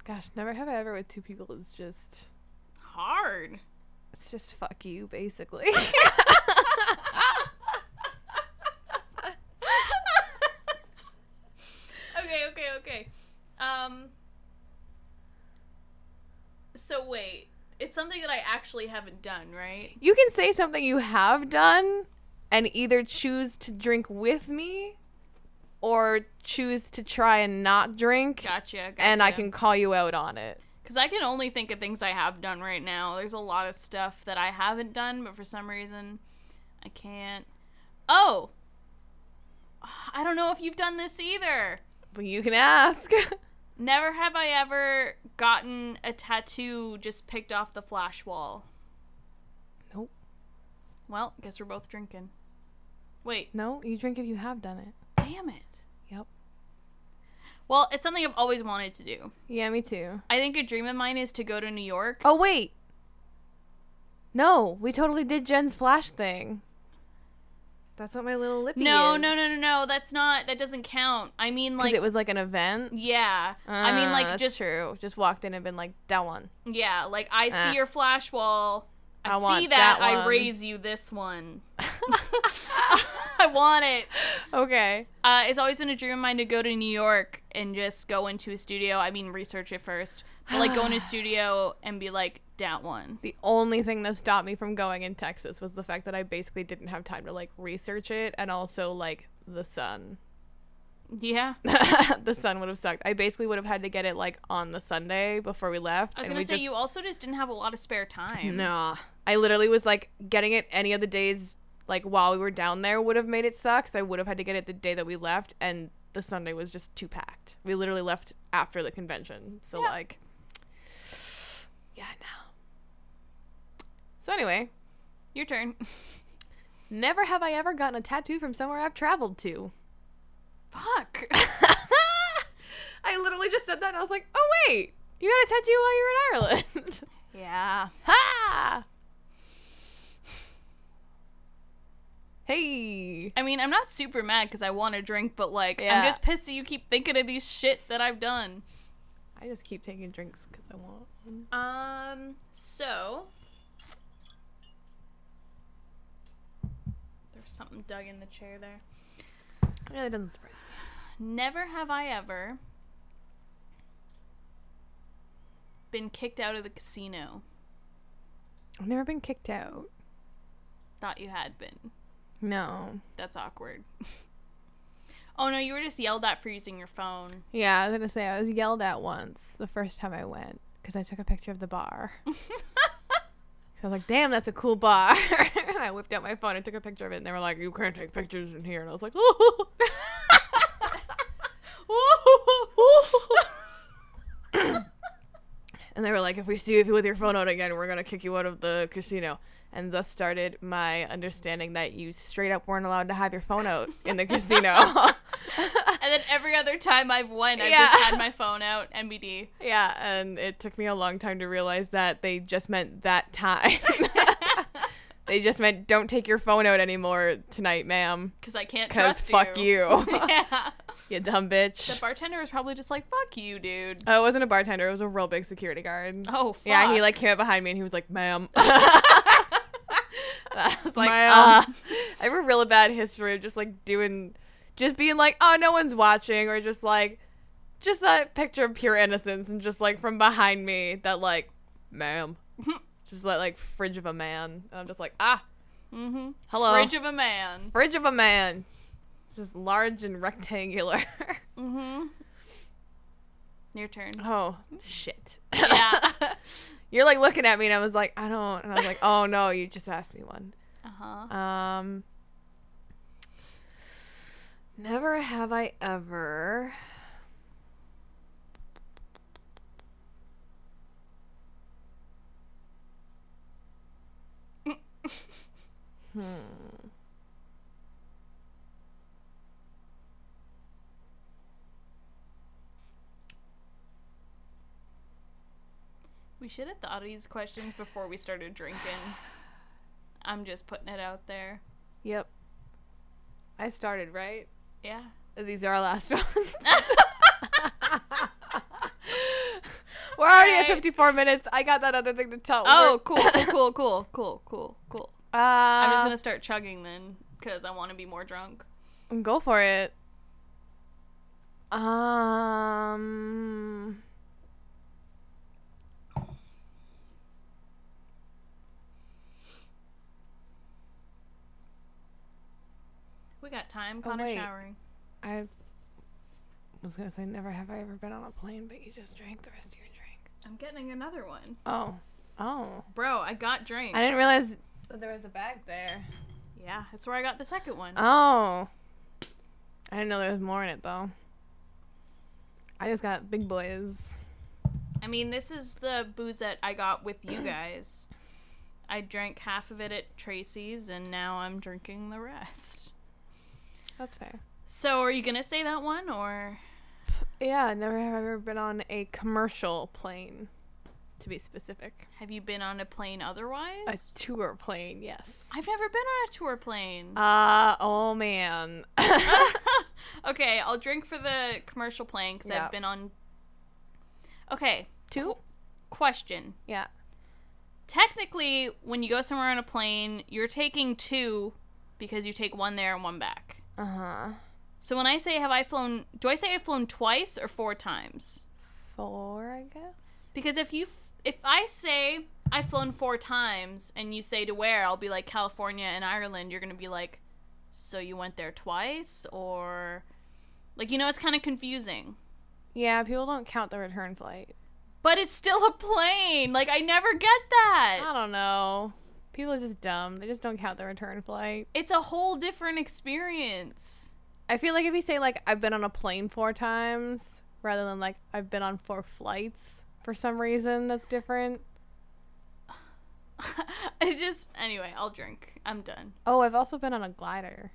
Gosh, never have I ever with two people is just. hard. It's just fuck you, basically. okay, okay, okay. Um. So wait, it's something that I actually haven't done, right? you can say something you have done and either choose to drink with me or choose to try and not drink. Gotcha. gotcha. And I can call you out on it. Because I can only think of things I have done right now. There's a lot of stuff that I haven't done, but for some reason, I can't. Oh! I don't know if you've done this either. But you can ask. Never have I ever gotten a tattoo just picked off the flash wall. nope. Well, guess we're both drinking. Wait, No, you drink if you have done it. damn it. Yep. Well, it's something I've always wanted to do. Yeah, me too. I think a dream of mine is to go to New York. Oh wait. No, we totally did Jen's flash thing. That's what my little lippy no, is. no, no, no, no. That's not. That doesn't count. I mean, like, it was like an event. yeah. I mean, Ah, like, that's just true. Just walked in and been like that one. yeah. Like, I see Ah. your flash wall. I, I see want that. that I raise you this one. I want it. Okay. Uh, it's always been a dream of mine to go to New York and just go into a studio. I mean, research it first, but like go into a studio and be like, that one. The only thing that stopped me from going in Texas was the fact that I basically didn't have time to like research it and also like the sun. Yeah. the sun would have sucked. I basically would have had to get it like on the Sunday before we left. I was gonna say just- you also just didn't have a lot of spare time. Nah. I literally was like getting it any of the days like while we were down there would have made it suck. So I would have had to get it the day that we left and the Sunday was just too packed. We literally left after the convention. So Yeah. like Yeah, no. So anyway, Your turn. never have I ever gotten a tattoo from somewhere I've traveled to. Fuck. I literally just said that and I was like, "Oh wait, you got a tattoo while you were in Ireland." yeah. ha! Hey. I mean, I'm not super mad because I want to drink, but like, Yeah. I'm just pissed that you keep thinking of these shit that I've done. I just keep taking drinks because I want. one. Um, so. Something dug in the chair there. Yeah, that doesn't surprise me. Never have I ever been kicked out of the casino. I've never been kicked out. Thought you had been. No. That's awkward. oh no, you were just yelled at for using your phone. Yeah, I was gonna say I was yelled at once the first time I went because I took a picture of the bar. so I was like, "Damn, that's a cool bar." and I whipped out my phone and took a picture of it, and they were like, "You can't take pictures in here." And I was like, "Oh." and they were like, "If we see you with your phone out again, we're gonna kick you out of the casino." And thus started my understanding that you straight up weren't allowed to have your phone out in the casino. And then every other time I've won, I've Yeah. just had my phone out, MBD. Yeah, and it took me a long time to realize that they just meant that time. they just meant don't take your phone out anymore tonight, ma'am. Because I can't Cause trust fuck you, yeah. you dumb bitch. The bartender was probably just like, fuck you, dude. Oh, it wasn't a bartender. It was a real big security guard. Oh, fuck. Yeah, he like came up behind me and he was like, "Ma'am." I was like, Ma'am. uh, I have a really bad history of just like doing, just being like, oh, no one's watching, or just like, just a picture of pure innocence, and just like from behind me that like, ma'am, just like like fridge of a man, and I'm just like, ah, Mm-hmm. hello, Fridge of a man. fridge of a man, just large and rectangular. Mm-hmm. Your turn. oh shit. Yeah. You're like looking at me, and I was like, I don't, and I was like, oh no, you just asked me one. Uh-huh. Um, never have I ever. hmm. We should have thought of these questions before we started drinking. I'm just putting it out there. Yep. I started right. Yeah. These are our last ones. We're already at 54 minutes. I got that other thing to tell. Oh, cool, cool, cool, cool, cool, cool, cool. Uh, I'm just gonna start chugging then, because I want to be more drunk. Go for it. Um. We got time. Oh, Connor wait. showering. I was gonna say never have I ever been on a plane, but you just drank the rest of your drink. I'm getting another one, Oh, oh! bro. I got drinks. I didn't realize that there was a bag there. Yeah, that's where I got the second one. Oh, I didn't know there was more in it though. I just got big boys. I mean, this is the booze that I got with you guys. I drank half of it at Tracy's, and now I'm drinking the rest. That's fair. So, are you gonna say that one or? Yeah, never have I ever been on a commercial plane, to be specific. Have you been on a plane otherwise? A tour plane, yes. I've never been on a tour plane. Uh, oh man. okay, I'll drink for the commercial plane because. I've been on. Okay, Two? question. Yeah. Technically, when you go somewhere on a plane, you're taking two because you take one there and one back. Uh huh. So when I say have I flown, do I say I've flown twice or four times? Four, I guess. Because if you if I say I've flown four times and you say to where, I'll be like California and Ireland. You're gonna be like, so you went there twice, or like you know, it's kind of confusing. Yeah, people don't count the return flight. But it's still a plane. Like I never get that. I don't know. People are just dumb. They just don't count the return flight. It's a whole different experience. I feel like if you say like I've been on a plane four times rather than like I've been on four flights for some reason that's different. I just anyway, I'll drink. I'm done. Oh, I've also been on a glider.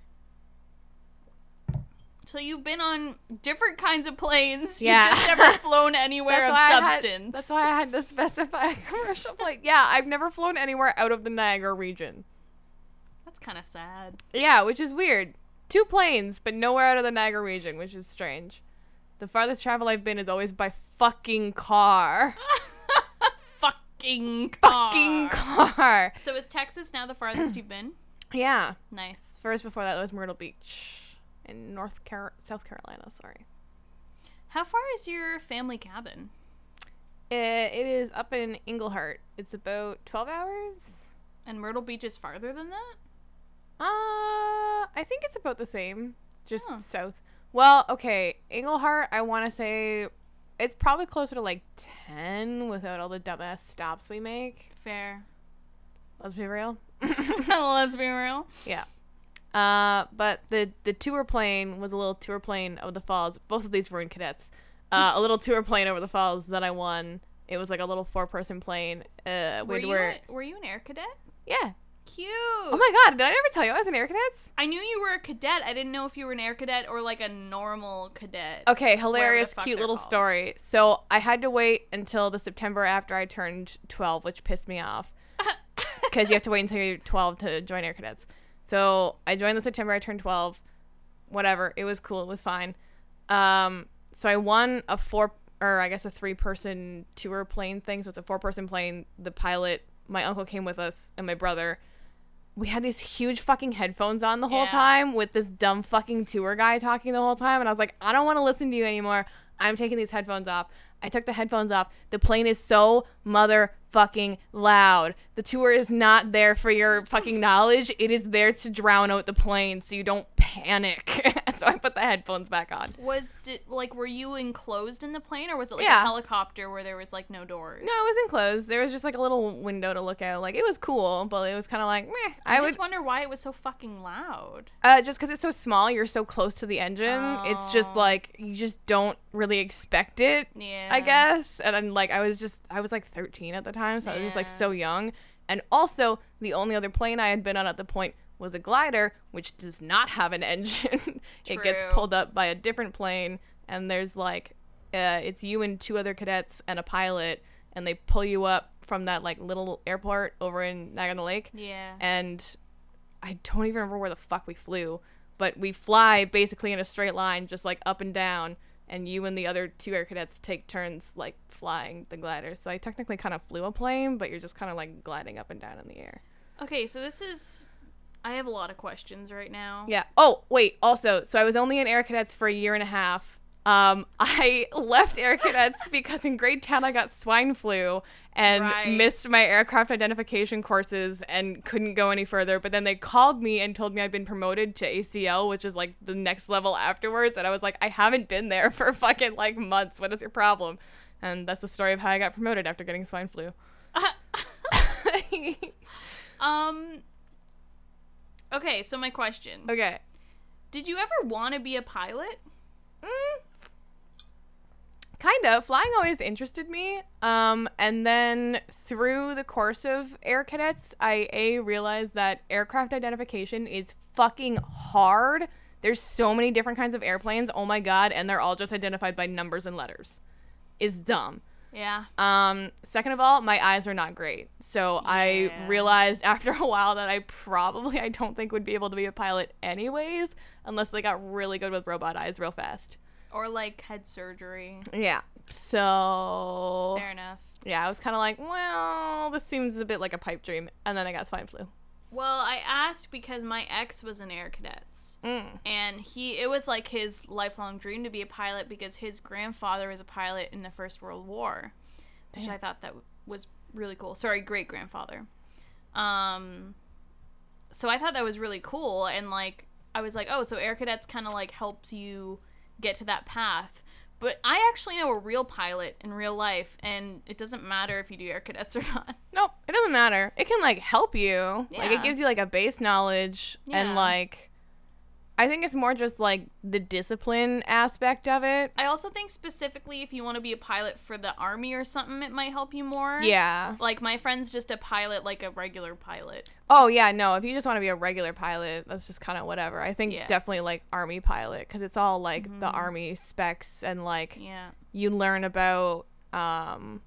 So you've been on different kinds of planes. Yeah. You've just never flown anywhere of I had- substance. that's why I had to specify a commercial plane. Yeah, I've never flown anywhere out of the Niagara region. That's kind of sad. Yeah, which is weird. Two planes, but nowhere out of the Niagara region, which is strange. The farthest travel I've been is always by fucking car. Fucking car. fucking car. So is Texas now the farthest you've been? Yeah. Nice. First before that was Myrtle Beach in North Car- South Carolina, sorry. How far is your family cabin? It, it is up in Englehart. It's about 12 hours. And Myrtle Beach is farther than that? Uh, I think it's about the same, just Huh. south. Well, okay, Englehart, I want to say it's probably closer to like 10 without all the dumbass stops we make. Fair. Let's be real. Let's be real. Yeah. Uh, but the the tour plane was a little tour plane of the falls. Both of these were in cadets. Uh, a little tour plane over the falls that I won. It was like a little four person plane. Uh, Were you, wear- a, were you an air cadet? yeah. Cute. Oh my god! Did I ever tell you I was an air cadet? I knew you were a cadet. I didn't know if you were an air cadet or like a normal cadet. Okay, hilarious, cute little called. story. So I had to wait until the September after I turned 12, which pissed me off. Because you have to wait until you're 12 to join Air Cadets. So I joined in September I turned 12. Whatever. It was cool. It was fine. Um, so I won a four, or I guess a three person tour plane thing. So it's a four person plane. The pilot, my uncle came with us, and my brother. We had these huge fucking headphones on the whole Yeah. time with this dumb fucking tour guy talking the whole time. And I was like, I don't want to listen to you anymore. I'm taking these headphones off. I took the headphones off. The plane is so motherfucking loud. The tour is not there for your fucking knowledge. It is there to drown out the plane so you don't panic. so I put the headphones back on. Was did like were you enclosed in the plane or was it like Yeah. a helicopter where there was like no doors? No, it was enclosed. There was just like a little window to look out. Like it was cool, but it was kind of like meh. I, I, just would wonder why it was so fucking loud. uh, just because it's so small, you're so close to the engine. It's just Oh. like you just don't really expect it. Yeah. I guess. And I'm like, I was just, I was like 13 at the time, so I was just like so young. And also, the only other plane I had been on at the point was a glider, which does not have an engine. it gets True. pulled up by a different plane, and there's like, uh, it's you and two other cadets and a pilot, and they pull you up from that like little airport over in Niagara Lake Yeah. and I don't even remember where the fuck we flew, but we fly basically in a straight line, just like up and down, and you and the other two air cadets take turns like flying the glider. So I technically kind of flew a plane, but you're just kind of like gliding up and down in the air. Okay, so this is I have a lot of questions right now. Yeah. Oh, wait. Also, so I was only in Air Cadets for a year and a half. Um, I left Air Cadets because in grade 10 I got swine flu and Right. missed my aircraft identification courses and couldn't go any further. But then they called me and told me I'd been promoted to ACL, which is like the next level afterwards. And I was like, I haven't been there for fucking like months. What is your problem? And that's the story of how I got promoted after getting swine flu. Um Okay, so my question. okay. Did you ever want to be a pilot? Mm, kind of. Flying always interested me. Um, and then through the course of Air Cadets, I a realized that aircraft identification is fucking hard There's so many different kinds of airplanes. Oh my god, and they're all just identified by numbers and letters. Is dumb. Yeah. Um, second of all, my eyes are not great. So I realized after a while that I probably I don't think would be able to be a pilot anyways, unless they got really good with robot eyes real fast. Or like head surgery. Yeah. So Fair enough. yeah, I was kind of like, well, this seems a bit like a pipe dream, and then I got swine flu. Well, I asked because my ex was in Air Cadets. Mm. And he it was like his lifelong dream to be a pilot because his grandfather was a pilot in the First World War. Which I thought that was really cool. Sorry, great grandfather. Um so I thought that was really cool and like I was like, "Oh, so Air Cadets kind of like helps you get to that path." But I actually know a real pilot in real life and it doesn't matter if you do Air Cadets or not. Nope, it doesn't matter. It can like help you. Like it gives you like a base knowledge Yeah. and like I think it's more just like the discipline aspect of it. I also think specifically if you want to be a pilot for the army or something, it might help you more. Yeah. Like my friend's just a pilot, like a regular pilot. Oh yeah, no. If you just want to be a regular pilot, that's just kind of whatever. I think Yeah. definitely like army pilot because it's all like the Mhm. army specs and like Yeah. you learn about um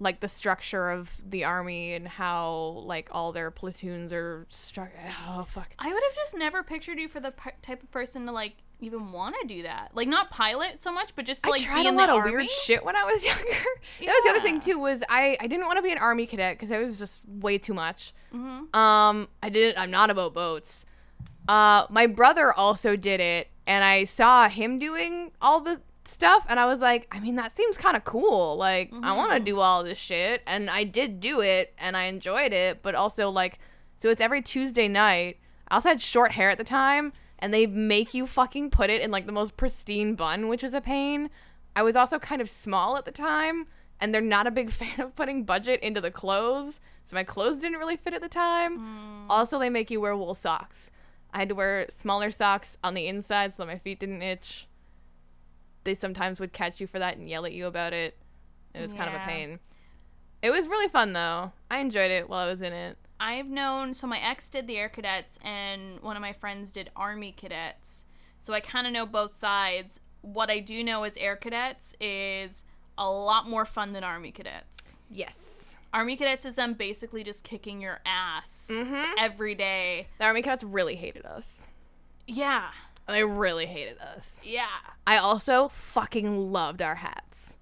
like the structure of the army and how like all their platoons are struck. Oh fuck. I would have just never pictured you for the p- type of person to like even want to do that. Like not pilot so much, but just to, like I tried be a in lot the of army. weird shit when I was younger. that was the other thing too. Was I I didn't want to be an army cadet because it was just way too much. Mhm. Um, I didn't. I'm not about boats. Uh, my brother also did it, and I saw him doing all the stuff, and I was like, I mean, that seems kind of cool. Like, I want to do all this shit, and I did do it, and I enjoyed it. But also, like, so it's every Tuesday night. I also had short hair at the time, and they make you fucking put it in like the most pristine bun, which was a pain. I was also kind of small at the time, and they're not a big fan of putting budget into the clothes, so my clothes didn't really fit at the time. Mm. Also, they make you wear wool socks. I had to wear smaller socks on the inside so that my feet didn't itch. They sometimes would catch you for that and yell at you about it. It was kind of a pain. It was really fun though. I enjoyed it while I was in it. I've known so my ex did the Air Cadets and one of my friends did Army Cadets. So I kind of know both sides. What I do know is Air Cadets is a lot more fun than Army Cadets. Yes. Army Cadets is them basically just kicking your ass Mm-hmm. every day. The Army Cadets really hated us. Yeah. They really hated us. Yeah. I also fucking loved our hats.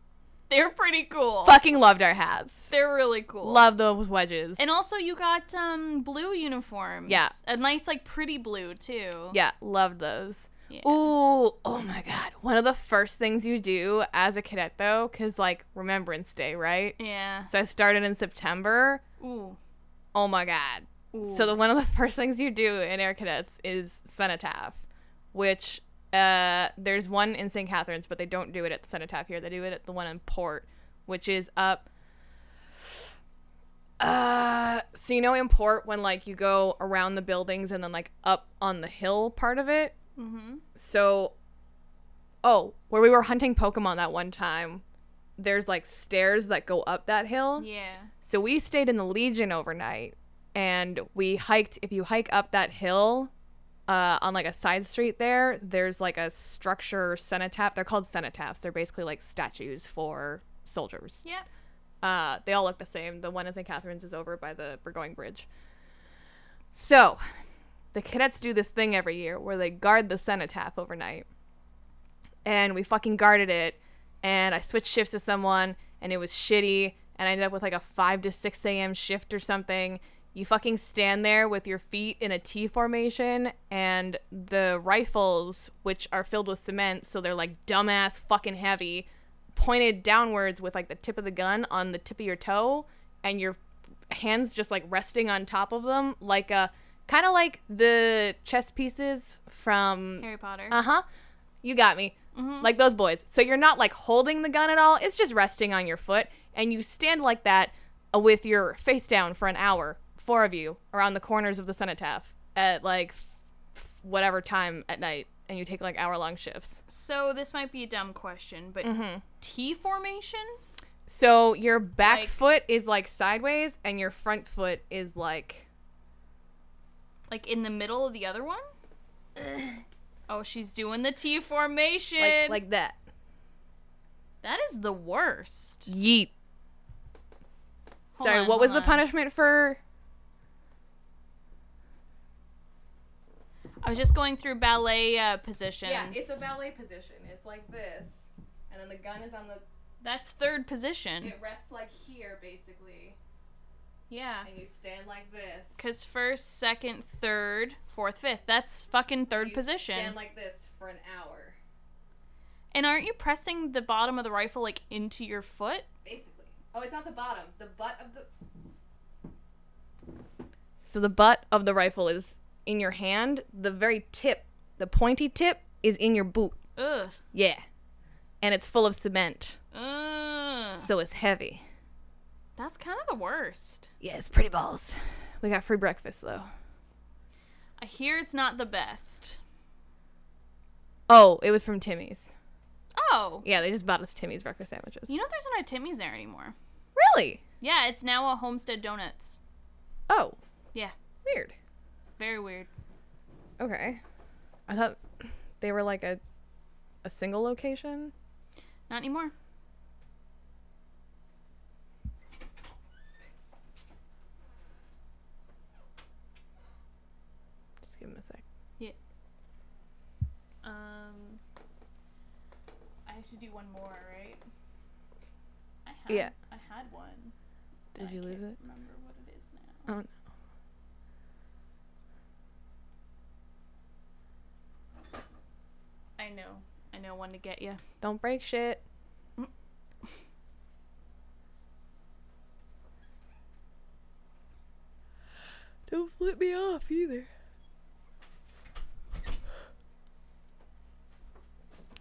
They're pretty cool. Fucking loved our hats. They're really cool. Love those wedges. And also you got um blue uniforms. Yeah. A nice like pretty blue too. yeah, loved those. Yeah. Ooh, oh my god. One of the first things you do as a cadet though, cuz like Remembrance Day, right? Yeah. So I started in September. Ooh. Oh my god. Ooh. So the one of the first things you do in Air Cadets is Cenotaph, which uh there's one in St. Catharines, but they don't do it at the Cenotaph here. They do it at the one in Port, which is up uh so you know in Port when like you go around the buildings and then like up on the hill part of it? mm-hmm. So, oh, where we were hunting Pokemon that one time, there's like stairs that go up that hill. Yeah. So we stayed in the Legion overnight, and we hiked. If you hike up that hill, uh, on like a side street there, there's like a structure cenotaph. They're called cenotaphs. They're basically like statues for soldiers. Yeah. Uh, they all look the same. The one in St. Catharines is over by the Burgoyne Bridge. So, the cadets do this thing every year where they guard the cenotaph overnight. And we fucking guarded it. And I switched shifts to someone, and it was shitty. And I ended up with like a 5 to 6 a.m. shift or something. You fucking stand there with your feet in a T formation, and the rifles, which are filled with cement, so they're like dumbass fucking heavy, pointed downwards with like the tip of the gun on the tip of your toe and your hands just like resting on top of them like a kind of like the chess pieces from Harry Potter. uh-huh. You got me. Mhm. like those boys. So you're not like holding the gun at all. It's just resting on your foot and you stand like that uh, with your face down for an hour four of you around the corners of the cenotaph at like f- whatever time at night and you take like hour long shifts so this might be a dumb question, but mm-hmm. T formation? So your back Like- foot is like sideways and your front foot is like Like in the middle of the other one? Oh, she's doing the T formation. like like that. that is the worst. Yeet. Hold Sorry, on, what was hold the punishment for? I was just going through ballet uh, positions. Yeah, it's a ballet position. It's like this, and then the gun is on the. That's third position. It rests like here, basically, Yeah. and you stand like this. Cause first, second, third, fourth, fifth. That's fucking third position. Stand like this for an hour, and aren't you pressing the bottom of the rifle like into your foot? basically. Oh, it's not the bottom. The butt of the. So the butt of the rifle is in your hand. The very tip, the pointy tip, is in your boot. Ugh. Yeah, and it's full of cement, Ugh. so it's heavy. That's kind of the worst. Yeah, it's pretty balls. We got free breakfast though. I hear it's not the best. Oh, it was from Timmy's. Oh. Yeah, they just bought us Timmy's breakfast sandwiches. You know there's not a Timmy's there anymore. Really? Yeah, it's now a Homestead Donuts. Oh, Yeah. weird. Very weird. Okay. I thought they were like a a single location. Not anymore. Just give them a sec. Yeah. Um, I have to do one more, right? I had, Yeah. I had one. Did I you lose can't it? Remember what it is now. Oh no. I know. I know when to get you. Don't break shit. Don't flip me off either.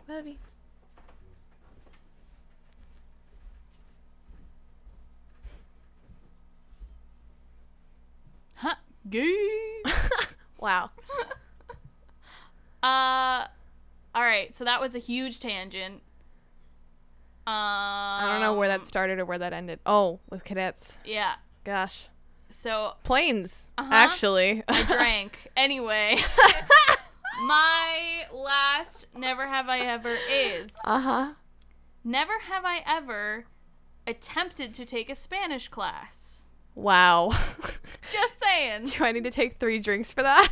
Love you. Huh? Gay. Wow. uh, all right. So that was a huge tangent. Um, I don't know where that started or where that ended. Oh, with cadets. Yeah. Gosh. So Planes, Uh-huh. actually. I drank. anyway, my last never have I ever is uh huh. never have I ever attempted to take a Spanish class. Wow. Just saying. Do I need to take three drinks for that?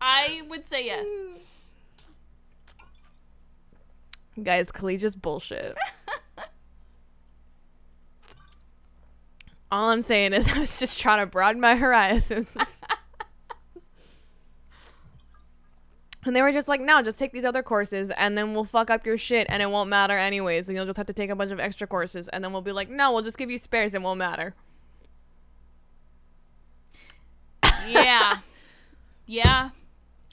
I would say yes. Guys, collegiate's bullshit. All I'm saying is I was just trying to broaden my horizons. and they were just like, no, just take these other courses and then we'll fuck up your shit and it won't matter anyways. And you'll just have to take a bunch of extra courses. And then we'll be like, no, we'll just give you spares and it won't matter. Yeah. Yeah.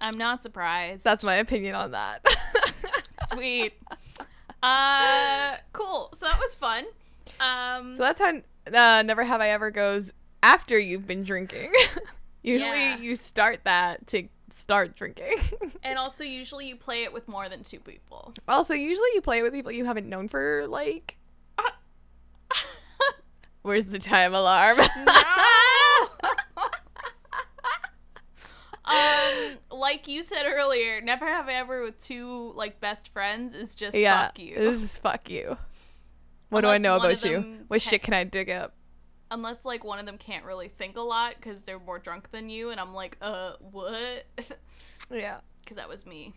I'm not surprised. That's my opinion on that. sweet. Uh cool. So that was fun. Um So that's how uh, Never Have I Ever goes after you've been drinking. Usually Yeah. you start that to start drinking. and also usually you play it with more than two people. also, usually you play it with people you haven't known for like. Where's the time alarm? Um like you said earlier, never have I ever with two like best friends is just yeah, fuck you. this is fuck you. What do I know about you? What shit can I dig up? Unless like one of them can't really think a lot cuz they're more drunk than you and I'm like, "Uh, what?" Yeah. because that was me.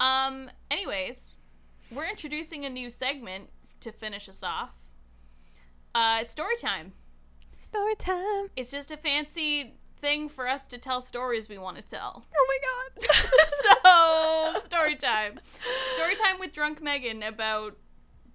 Um. Anyways, we're introducing a new segment to finish us off. Uh, it's story time. Story time. It's just a fancy thing for us to tell stories we want to tell. Oh my god. so story time. Story time with drunk Megan about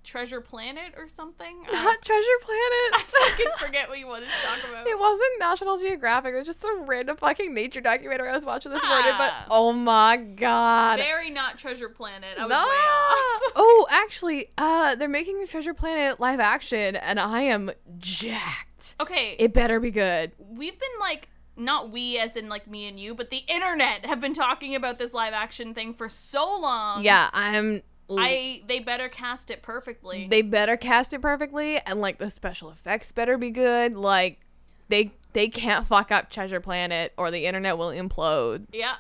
Treasure Planet or something. Not Treasure Planet. I fucking forget what you wanted to talk about. It wasn't National Geographic. It was just some random fucking nature documentary I was watching this morning. But Ah. oh my god. Very not Treasure Planet. I was No. way off. oh, actually, uh, they're making a Treasure Planet live action, and I am jacked. Okay, It better be good. we've been like not we as in like me and you, but the internet have been talking about this live action thing for so long. Yeah, I'm. I they better cast it perfectly. They better cast it perfectly, and like the special effects better be good. Like, they they can't fuck up Treasure Planet, or the internet will implode. yeah.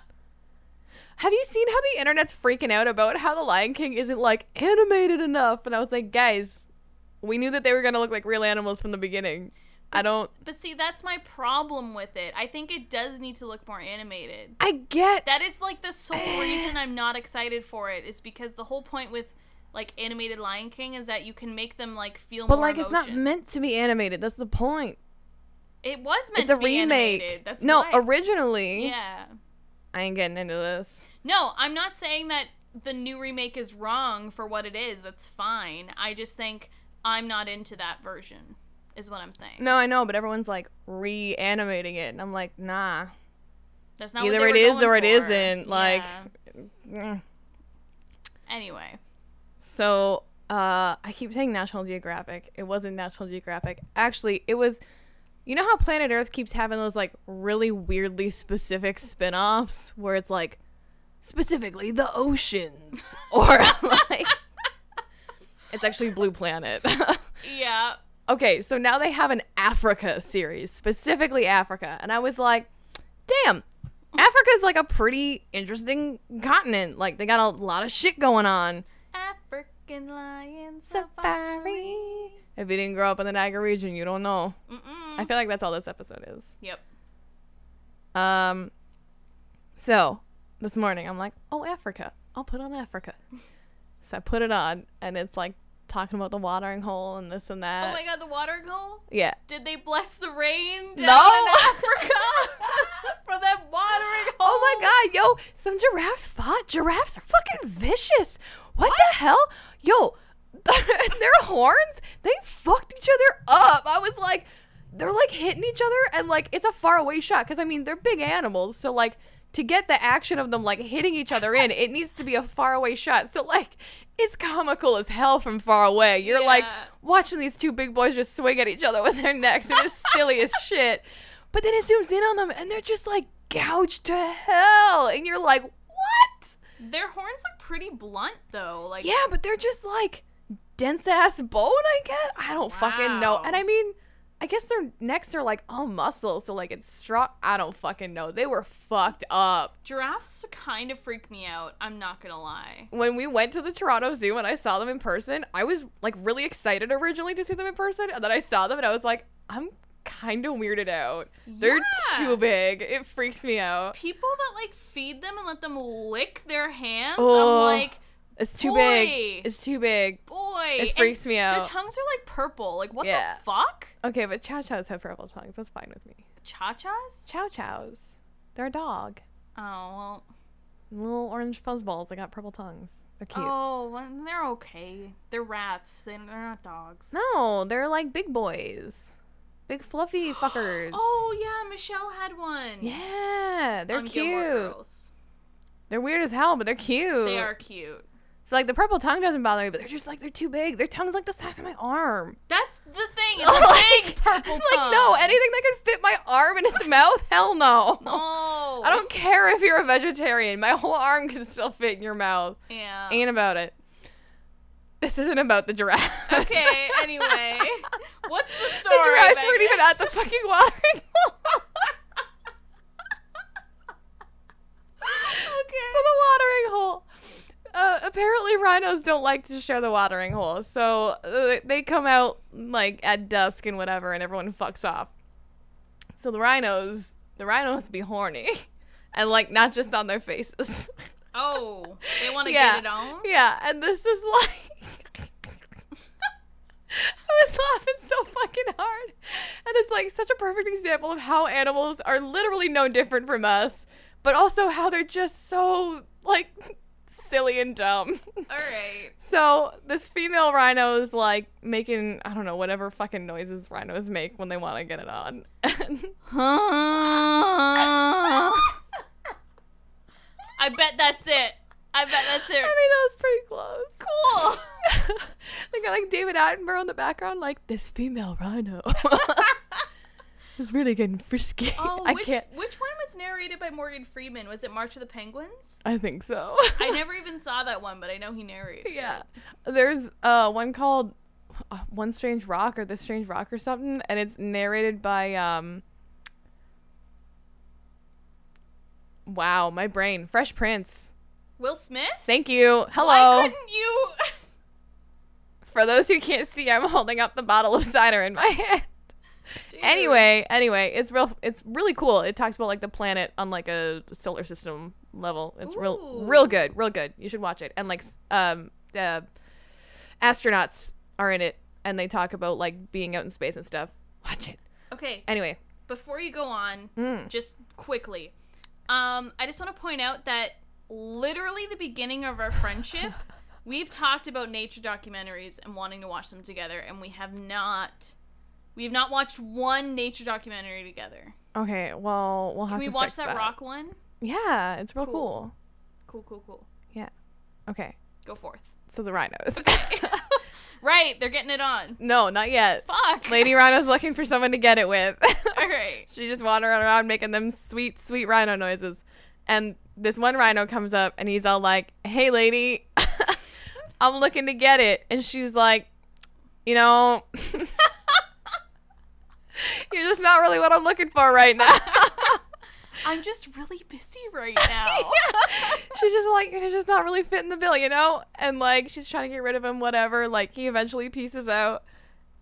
have you seen how the internet's freaking out about how the Lion King isn't like animated enough? And I was like, guys, we knew that they were gonna look like real animals from the beginning. I don't. But see, that's my problem with it. I think it does need to look more animated. I get. That is like the sole reason I'm not excited for it is because the whole point with like animated Lion King is that you can make them like feel But like, it's not meant to be animated. That's the point. It was meant it's a be remake. animated. That's no, originally. yeah. I ain't getting into this. No, I'm not saying that the new remake is wrong for what it is. That's fine. I just think I'm not into that version. Is what I'm saying. No, I know, but everyone's like reanimating it, and I'm like, nah. That's not Either it is or it for. isn't. Like, Yeah. mm. Anyway. so uh, I keep saying National Geographic. It wasn't National Geographic. Actually, it was. You know how Planet Earth keeps having those like really weirdly specific spin-offs where it's like specifically the oceans or like it's actually Blue Planet. Yeah. Okay, so now they have an Africa series, specifically Africa. And I was like, damn, Africa's like a pretty interesting continent. Like, they got a lot of shit going on. African lion safari. If you didn't grow up in the Niagara region, you don't know. Mm-mm. I feel like that's all this episode is. Yep. Um, so this morning I'm like, oh, Africa. I'll put on Africa. So I put it on, and it's like talking about the watering hole and this and that. oh my god, the watering hole? yeah. Did they bless the rain down No. in Africa for that watering hole? Oh my god, yo, some giraffes fought. Giraffes are fucking vicious. What, the hell? Yo, their horns, they fucked each other up. I was like, they're like hitting each other and like it's a far away shot because I mean, they're big animals. So, like, to get the action of them like hitting each other in, it needs to be a far away shot. So, like, it's comical as hell from far away. You're like watching these two big boys just swing at each other with their necks and it's silly as shit. But then it zooms in on them and they're just like gouged to hell. And you're like, what? Their horns look pretty blunt though. Like Yeah, but they're just like dense ass bone, I guess. I don't fucking know. And I mean, I guess their necks are like all muscle, so like it's strong. I don't fucking know. They were fucked up. giraffes kind of freak me out. I'm not gonna lie. When we went to the Toronto Zoo and I saw them in person, I was like really excited originally to see them in person, and then I saw them and I was like, I'm kind of weirded out. They're Yeah. too big. It freaks me out. People that like feed them and let them lick their hands, Oh, I'm like, It's too Boy. big. It's too big. boy. It and freaks me out. Their tongues are like purple. Like what Yeah. the fuck? Okay, but chow chows have purple tongues. That's fine with me. Cha chas? Chow chows. They're a dog. Oh well. Little orange fuzzballs. They got purple tongues. They're cute. Oh, well, they're okay. They're rats. They- They're not dogs. No, they're like big boys. Big fluffy fuckers. Oh yeah, Michelle had one. Yeah, they're on cute. They're weird as hell, but they're cute. They are cute. So like the purple tongue doesn't bother me, but they're just like they're too big. Their tongue's like the size of my arm. That's the thing. It's a big purple tongue. like no, anything that can fit my arm in its mouth, hell no. No. I don't care if you're a vegetarian. My whole arm can still fit in your mouth. Yeah. Ain't about it. This isn't about the giraffe. Okay. Anyway, what's the story? the giraffes weren't even at the fucking watering hole. Okay. So the watering hole. Uh, apparently, rhinos don't like to share the watering hole, so uh, they come out like at dusk and whatever, and everyone fucks off. So the rhinos, the rhinos be horny, and like not just on their faces. Oh, they want to Yeah. get it on. yeah, and this is like. I was laughing so fucking hard. And it's like such a perfect example of how animals are literally no different from us, but also how they're just so like silly and dumb. All right. so this female rhino is like making I don't know whatever fucking noises rhinos make when they want to get it on. I bet that's it. I bet that's it. I mean that was pretty close. Cool. they got like David Attenborough in the background, like this female rhino is really getting frisky. Oh, I which can't. which one was narrated by Morgan Freeman? Was it March of the Penguins? I think so. I never even saw that one, but I know he narrated. yeah. There's uh one called uh, One Strange Rock or This Strange Rock or something, and it's narrated by um. Wow, my brain. Fresh Prince. Will Smith? Thank you. Hello. Why couldn't you? For those who can't see, I'm holding up the bottle of cider in my hand. Anyway, anyway, it's real. It's really cool. It talks about like the planet on like a solar system level. It's real, real good, real good. You should watch it. And like, um, uh, astronauts are in it, and they talk about like being out in space and stuff. Watch it. Okay, Anyway, before you go on, Mm. just quickly, um, I just want to point out that literally the beginning of our friendship, we've talked about nature documentaries and wanting to watch them together, and we have not. We have not watched one nature documentary together. okay. Well, we'll have Can we to watch fix that, rock one? Yeah, it's real Cool. cool. Cool, cool, cool. Okay, Go forth. so the rhinos. Right, they're getting it on. no, not yet. Fuck. Lady Rhino's looking for someone to get it with. All right. She just wandering around making them sweet, sweet rhino noises. And this one rhino comes up and he's all like, Hey, lady, I'm looking to get it. And she's like, You know, you're just not really what I'm looking for right now. I'm just really busy right now. she's just like, You're just not really fitting the bill, you know? And like, she's trying to get rid of him, whatever. Like, he eventually pieces out.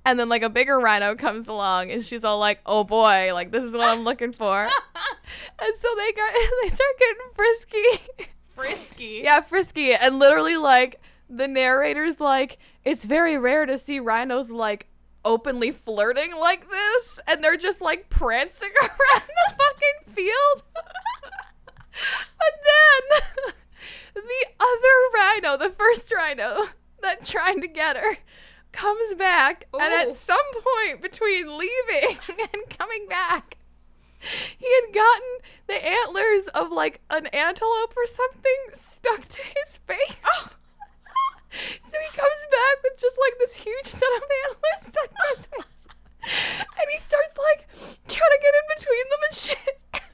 And then like a bigger rhino comes along and she's all like, "Oh boy, like this is what I'm looking for." and so they got they start getting frisky. Frisky. yeah, frisky and literally like the narrator's like, "It's very rare to see rhinos like openly flirting like this." And they're just like prancing around the fucking field. but then the other rhino, the first rhino that tried to get her, comes back, and at some point between leaving and coming back, he had gotten the antlers of like an antelope or something stuck to his face. Oh. so he comes back with just like this huge set of antlers stuck to his face. And he starts like trying to get in between them and shit.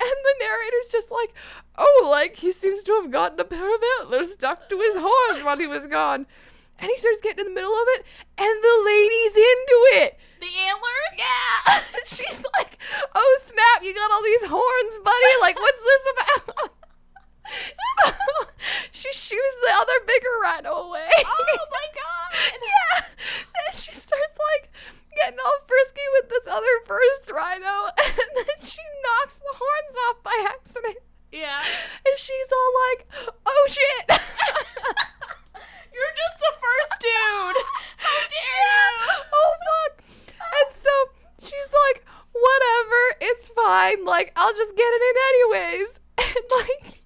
And the narrator's just like, oh, like he seems to have gotten a pair of antlers stuck to his horns while he was gone. And he starts getting in the middle of it, and the lady's into it. The antlers? Yeah. She's like, oh snap, you got all these horns, buddy. Like, what's this about? she shoots the other bigger rhino away. Oh my god. yeah. And she starts like getting all frisky with this other first rhino, and then she knocks the horns off by accident. Yeah. And she's all like, oh shit. You're just the first dude. How dare you? oh fuck. And so she's like, whatever, it's fine. Like, I'll just get it in anyways. And like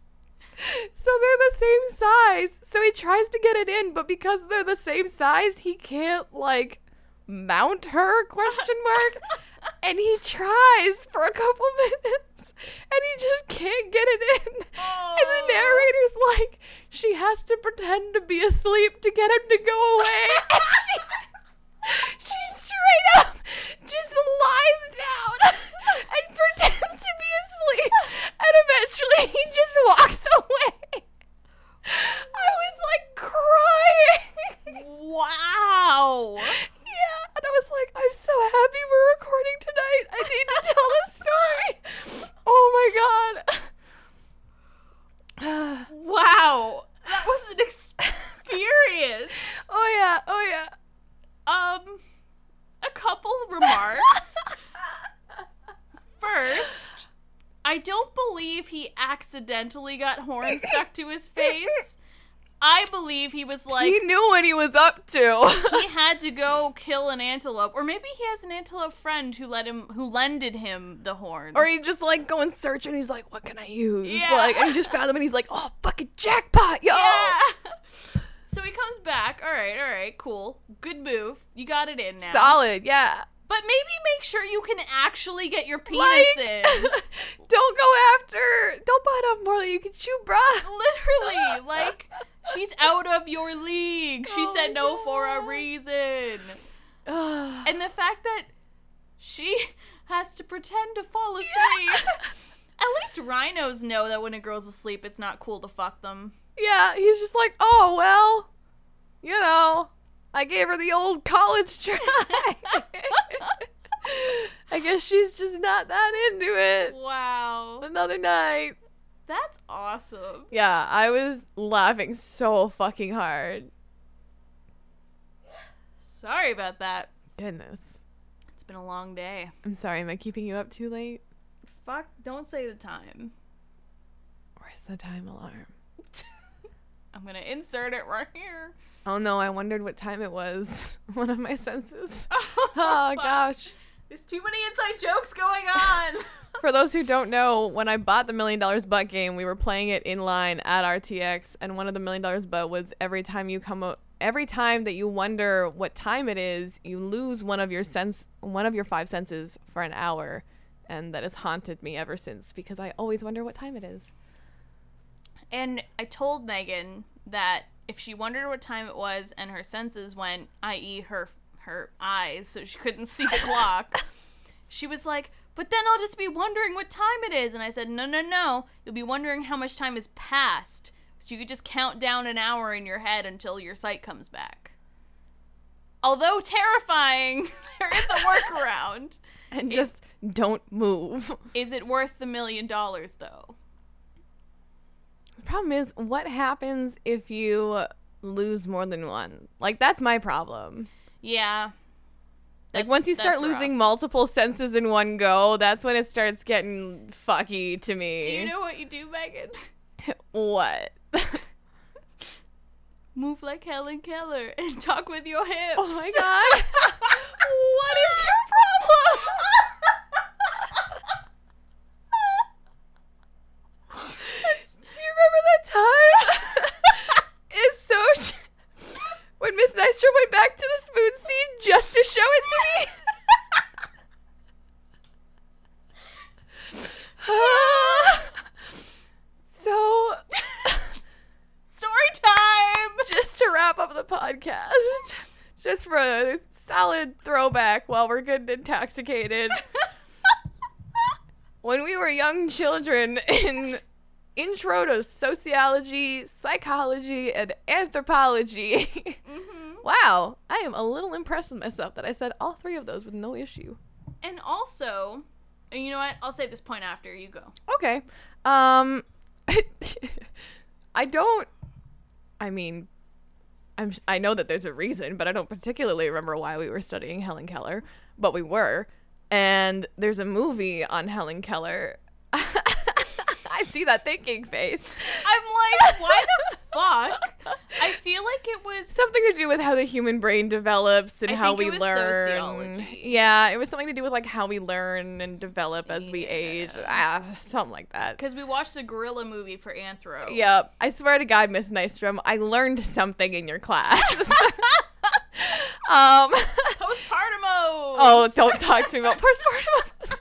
so they're the same size. So he tries to get it in, but because they're the same size, he can't like mount her question mark. and he tries for a couple minutes and he just can't get it in. And the narrator's like, she has to pretend to be asleep to get him to go away. She, she straight up just lies down and pretends to be asleep. And eventually he just walks away. I was like crying. Wow. Yeah, and I was like, I'm so happy we're recording tonight. I need to tell this story. Oh my god. Wow. That was an experience. oh yeah, oh yeah. Um, a couple remarks. First, I don't believe he accidentally got horns stuck to his face. I believe he was like he knew what he was up to. he had to go kill an antelope, or maybe he has an antelope friend who let him, who lended him the horn. or he just like going searching. He's like, what can I use? Yeah. Like, and he just found them, and he's like, oh fucking jackpot, yo. yeah. So he comes back. All right, all right, cool, good move. You got it in now. Solid, yeah. But maybe make sure you can actually get your penis Like, in. don't go after. Don't bite off more than you can chew, bruh. Literally, like she's out of your league. She Oh said no for a reason. and And the fact that she has to pretend to fall asleep. At least rhinos know that when a girl's asleep, it's not cool to fuck them. Yeah, he's just like, oh well, you know, I gave her the old college try. I guess she's just not that into it. Wow. Another night. That's awesome. Yeah, I was laughing so fucking hard. Sorry about that. Goodness. It's been a long day. I'm sorry, am I keeping you up too late? Fuck, don't say the time. Where's the time alarm? I'm gonna insert it right here. Oh no, I wondered what time it was. One of my senses. Oh gosh. There's too many inside jokes going on. For those who don't know, when I bought the Million Dollars But game, we were playing it in line at RTX, and one of the Million Dollars But was every time you come up, every time that you wonder what time it is, you lose one of your sense, one of your five senses for an hour, and that has haunted me ever since because I always wonder what time it is. And I told Megan that if she wondered what time it was and her senses went, i.e., her her eyes, so she couldn't see the clock, she was like, "But then I'll just be wondering what time it is." And I said, "No, no, no. You'll be wondering how much time has passed, so you could just count down an hour in your head until your sight comes back." Although terrifying, there is a workaround. And just don't move. Is it worth the million dollars though? The problem is, what happens if you lose more than one? Like that's my problem. Yeah. Like That's- once you start losing rough. multiple senses in one go, that's when it starts getting fucky to me. Do you know what you do, Megan? what? Move like Helen Keller and talk with your hips. oh my god. what is your problem? Do you time? it's so when Miss Nystrom went back to the spoon scene just to show it to me. so Story time. just to wrap up the podcast, just for a solid throwback while we're good and intoxicated. when we were young children in intro to sociology, psychology, and anthropology. hmm wow, I am a little impressed with myself that I said all three of those with no issue. And also, and you know what? I'll save this point after you go. Okay. Um I don't I mean I'm I know that there's a reason, but I don't particularly remember why we were studying Helen Keller, but we were. And there's a movie on Helen Keller. I see that thinking face. I'm like, why the fuck? I feel like it was. Something to do with how the human brain develops and I how we learn. sociology. Yeah, it was something to do with like how we learn and develop as we age. Ah, something like that. Because we watched the gorilla movie for Anthro. Yep. I swear to God, Miss Nystrom, I learned something in your class. um, Postpartamos. oh, don't talk to me about postpartum.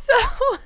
so,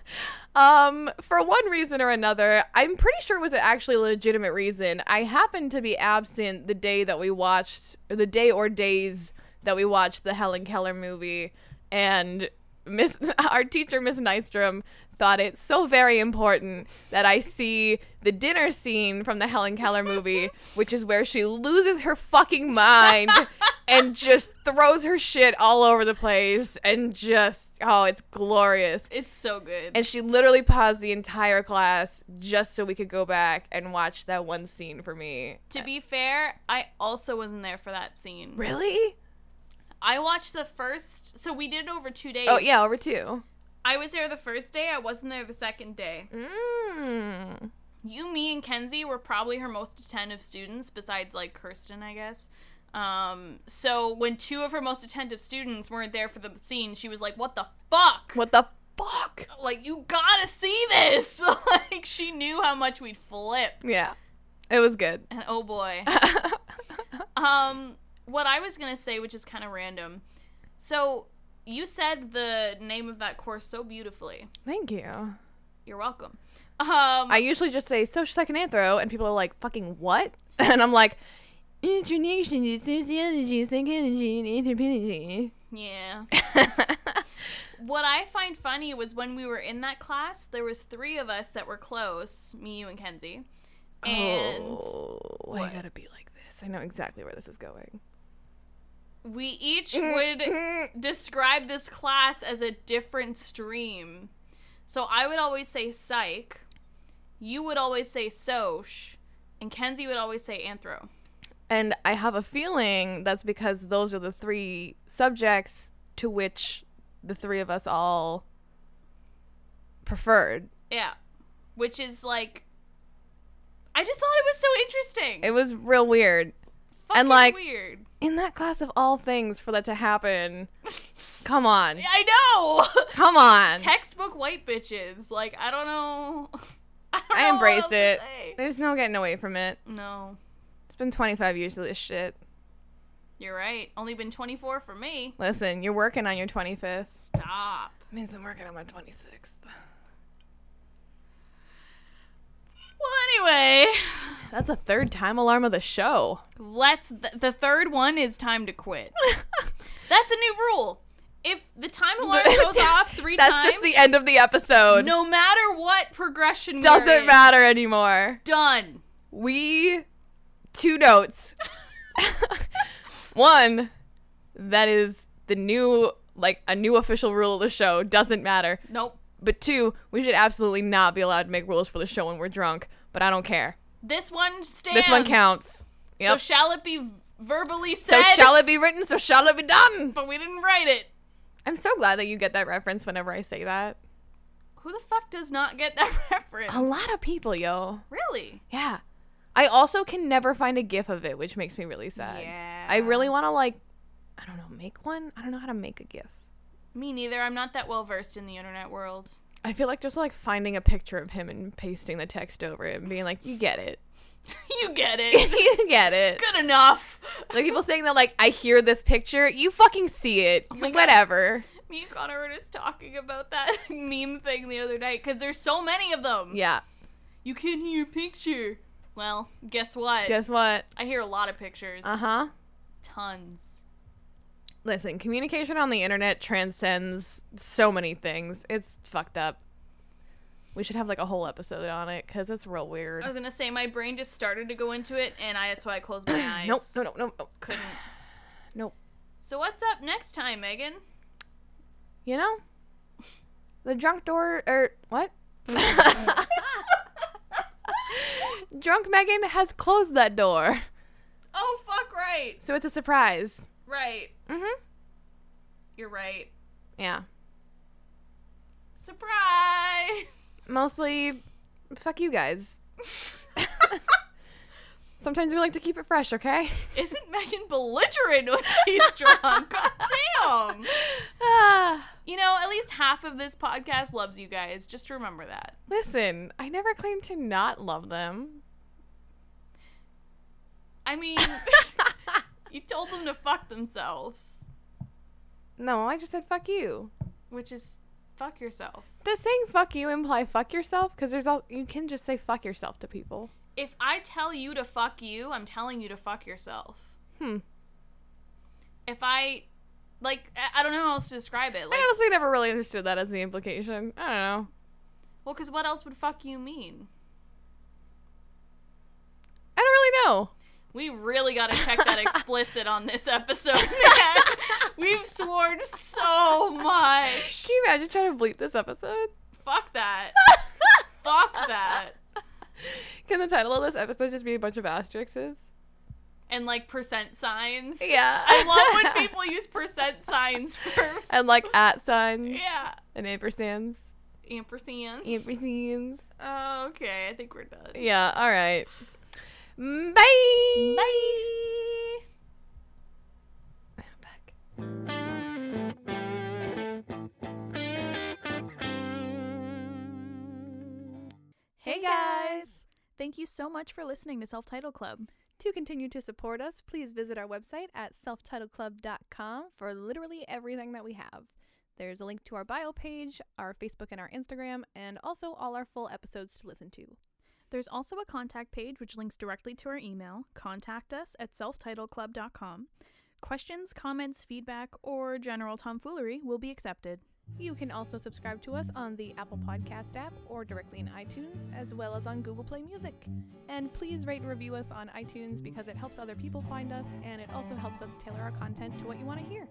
um, for one reason or another, I'm pretty sure it was actually a legitimate reason. I happened to be absent the day that we watched, or the day or days that we watched the Helen Keller movie, and Miss, our teacher, Miss Nystrom, thought it so very important that I see the dinner scene from the Helen Keller movie, which is where she loses her fucking mind and just throws her shit all over the place and just oh, it's glorious. It's so good. And she literally paused the entire class just so we could go back and watch that one scene for me. to be fair, I also wasn't there for that scene. Really? I watched the first. So we did it over two days. Oh yeah, over two. I was there the first day. I wasn't there the second day. Mm. You, me, and Kenzie were probably her most attentive students, besides like Kirsten, I guess. Um, so when two of her most attentive students weren't there for the scene, she was like, "What the fuck? What the fuck? Like you gotta see this!" like she knew how much we'd flip. Yeah, it was good. And oh boy. Um, what I was gonna say, which is kind of random. So you said the name of that course so beautifully. Thank you. You're welcome. Um, I usually just say social second anthro, and people are like, "Fucking what?" And I'm like, "Introduction to sociology, psychology, and anthropology." yeah. what I find funny was when we were in that class, there was three of us that were close, me, you, and Kenzie. And oh, What? you gotta be like this? I know exactly where this is going. we each mm-hmm. would describe this class as a different stream. So I would always say psych. you would always say Soch, and Kenzie would always say Anthro. And I have a feeling that's because those are the three subjects to which the three of us all preferred. Yeah. Which is like I just thought it was so interesting. It was real weird. Fucking like- weird. In that class of all things for that to happen. Come on. I know. Come on. Textbook white bitches. Like I don't know. I, don't I know embrace it. There's no getting away from it. No. Been 25 years of this shit. You're right. Only been 24 for me. Listen, you're working on your 25th. Stop. It means I'm working on my 26th. Well, anyway, That's a third time alarm of the show. let's. Th- the third one is time to quit. That's a new rule. If the time alarm goes off three That's times, just the end of the episode. no matter what progression we're Doesn't in, matter anymore. Done. We two notes. One, that is the new like a new official rule of the show. Doesn't matter. Nope. But two, we should absolutely not be allowed to make rules for the show when we're drunk. But I don't care. This one stands. This one counts. So shall it be verbally said? So shall it be written? So shall it be done? but we didn't write it. I'm so glad that you get that reference whenever I say that. Who the fuck does not get that reference? A lot of people, yo. Really? Yeah. I also can never find a gif of it, which makes me really sad. Yeah. I really want to like I don't know, make one. I don't know how to make a gif. Me neither. I'm not that well versed in the internet world. I feel like just like finding a picture of him and pasting the text over it and being like, "You get it. you get it. you get it." Good enough. Like people saying that like, "I hear this picture." You fucking see it. Oh my God. Whatever. Me and Connor were just talking about that meme thing the other night because there's so many of them. Yeah. You can hear picture. Well, guess what? Guess what? I hear a lot of pictures. Uh huh. Tons. Listen, communication on the internet transcends so many things. It's fucked up. We should have like a whole episode on it because it's real weird. I was gonna say my brain just started to go into it, and I that's why I closed my eyes. Nope, no, no, no, no. Couldn't. Nope. So what's up next time, Megan? You know, the drunk door or what? drunk Megan has closed that door, Oh fuck right. so it's a surprise. Right. Mhm. You're right. Yeah. Surprise. Mostly, fuck you guys. Sometimes we like to keep it fresh, okay? Isn't Megan belligerent when she's drunk? God damn. You know, at least half of this podcast loves you guys. Just remember that. listen, I never claimed to not love them. I mean, you told them to fuck themselves, No, I just said fuck you. which is fuck yourself. Does saying fuck you imply fuck yourself? Because there's all you can just say fuck yourself to people. If I tell you to fuck you, I'm telling you to fuck yourself. Hmm. If I, like, I- don't know how else to describe it. Like, I honestly never really understood that as the implication. I don't know. well, because what else would fuck you mean? I don't really know. We really got to check that explicit on this episode, man. We've sworn so much. Can you imagine trying to bleep this episode? Fuck that. Fuck that. Can the title of this episode just be a bunch of asterisks? And like percent signs. Yeah. I love when people use percent signs for. And like at signs Yeah. and ampersands. Ampersands. Ampersands. Oh, okay. I think we're done. Yeah, alright. Mm, Bye. Bye. I'm back. Hey guys. Thank you so much for listening to Self Title Club. To continue to support us, please visit our website at selftitleclub.com for literally everything that we have. There's a link to our bio page, our Facebook and our Instagram, and also all our full episodes to listen to. There's also a contact page which links directly to our email. Contact us at selftitleclub.com. Questions, comments, feedback, or general tomfoolery will be accepted. You can also subscribe to us on the Apple Podcast app or directly in iTunes, as well as on Google Play Music. And please rate and review us on iTunes because it helps other people find us and it also helps us tailor our content to what you want to hear.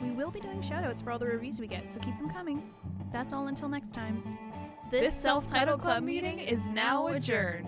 We will be doing shoutouts for all the reviews we get, so keep them coming. That's all until next time. This self-titled club meeting is now adjourned.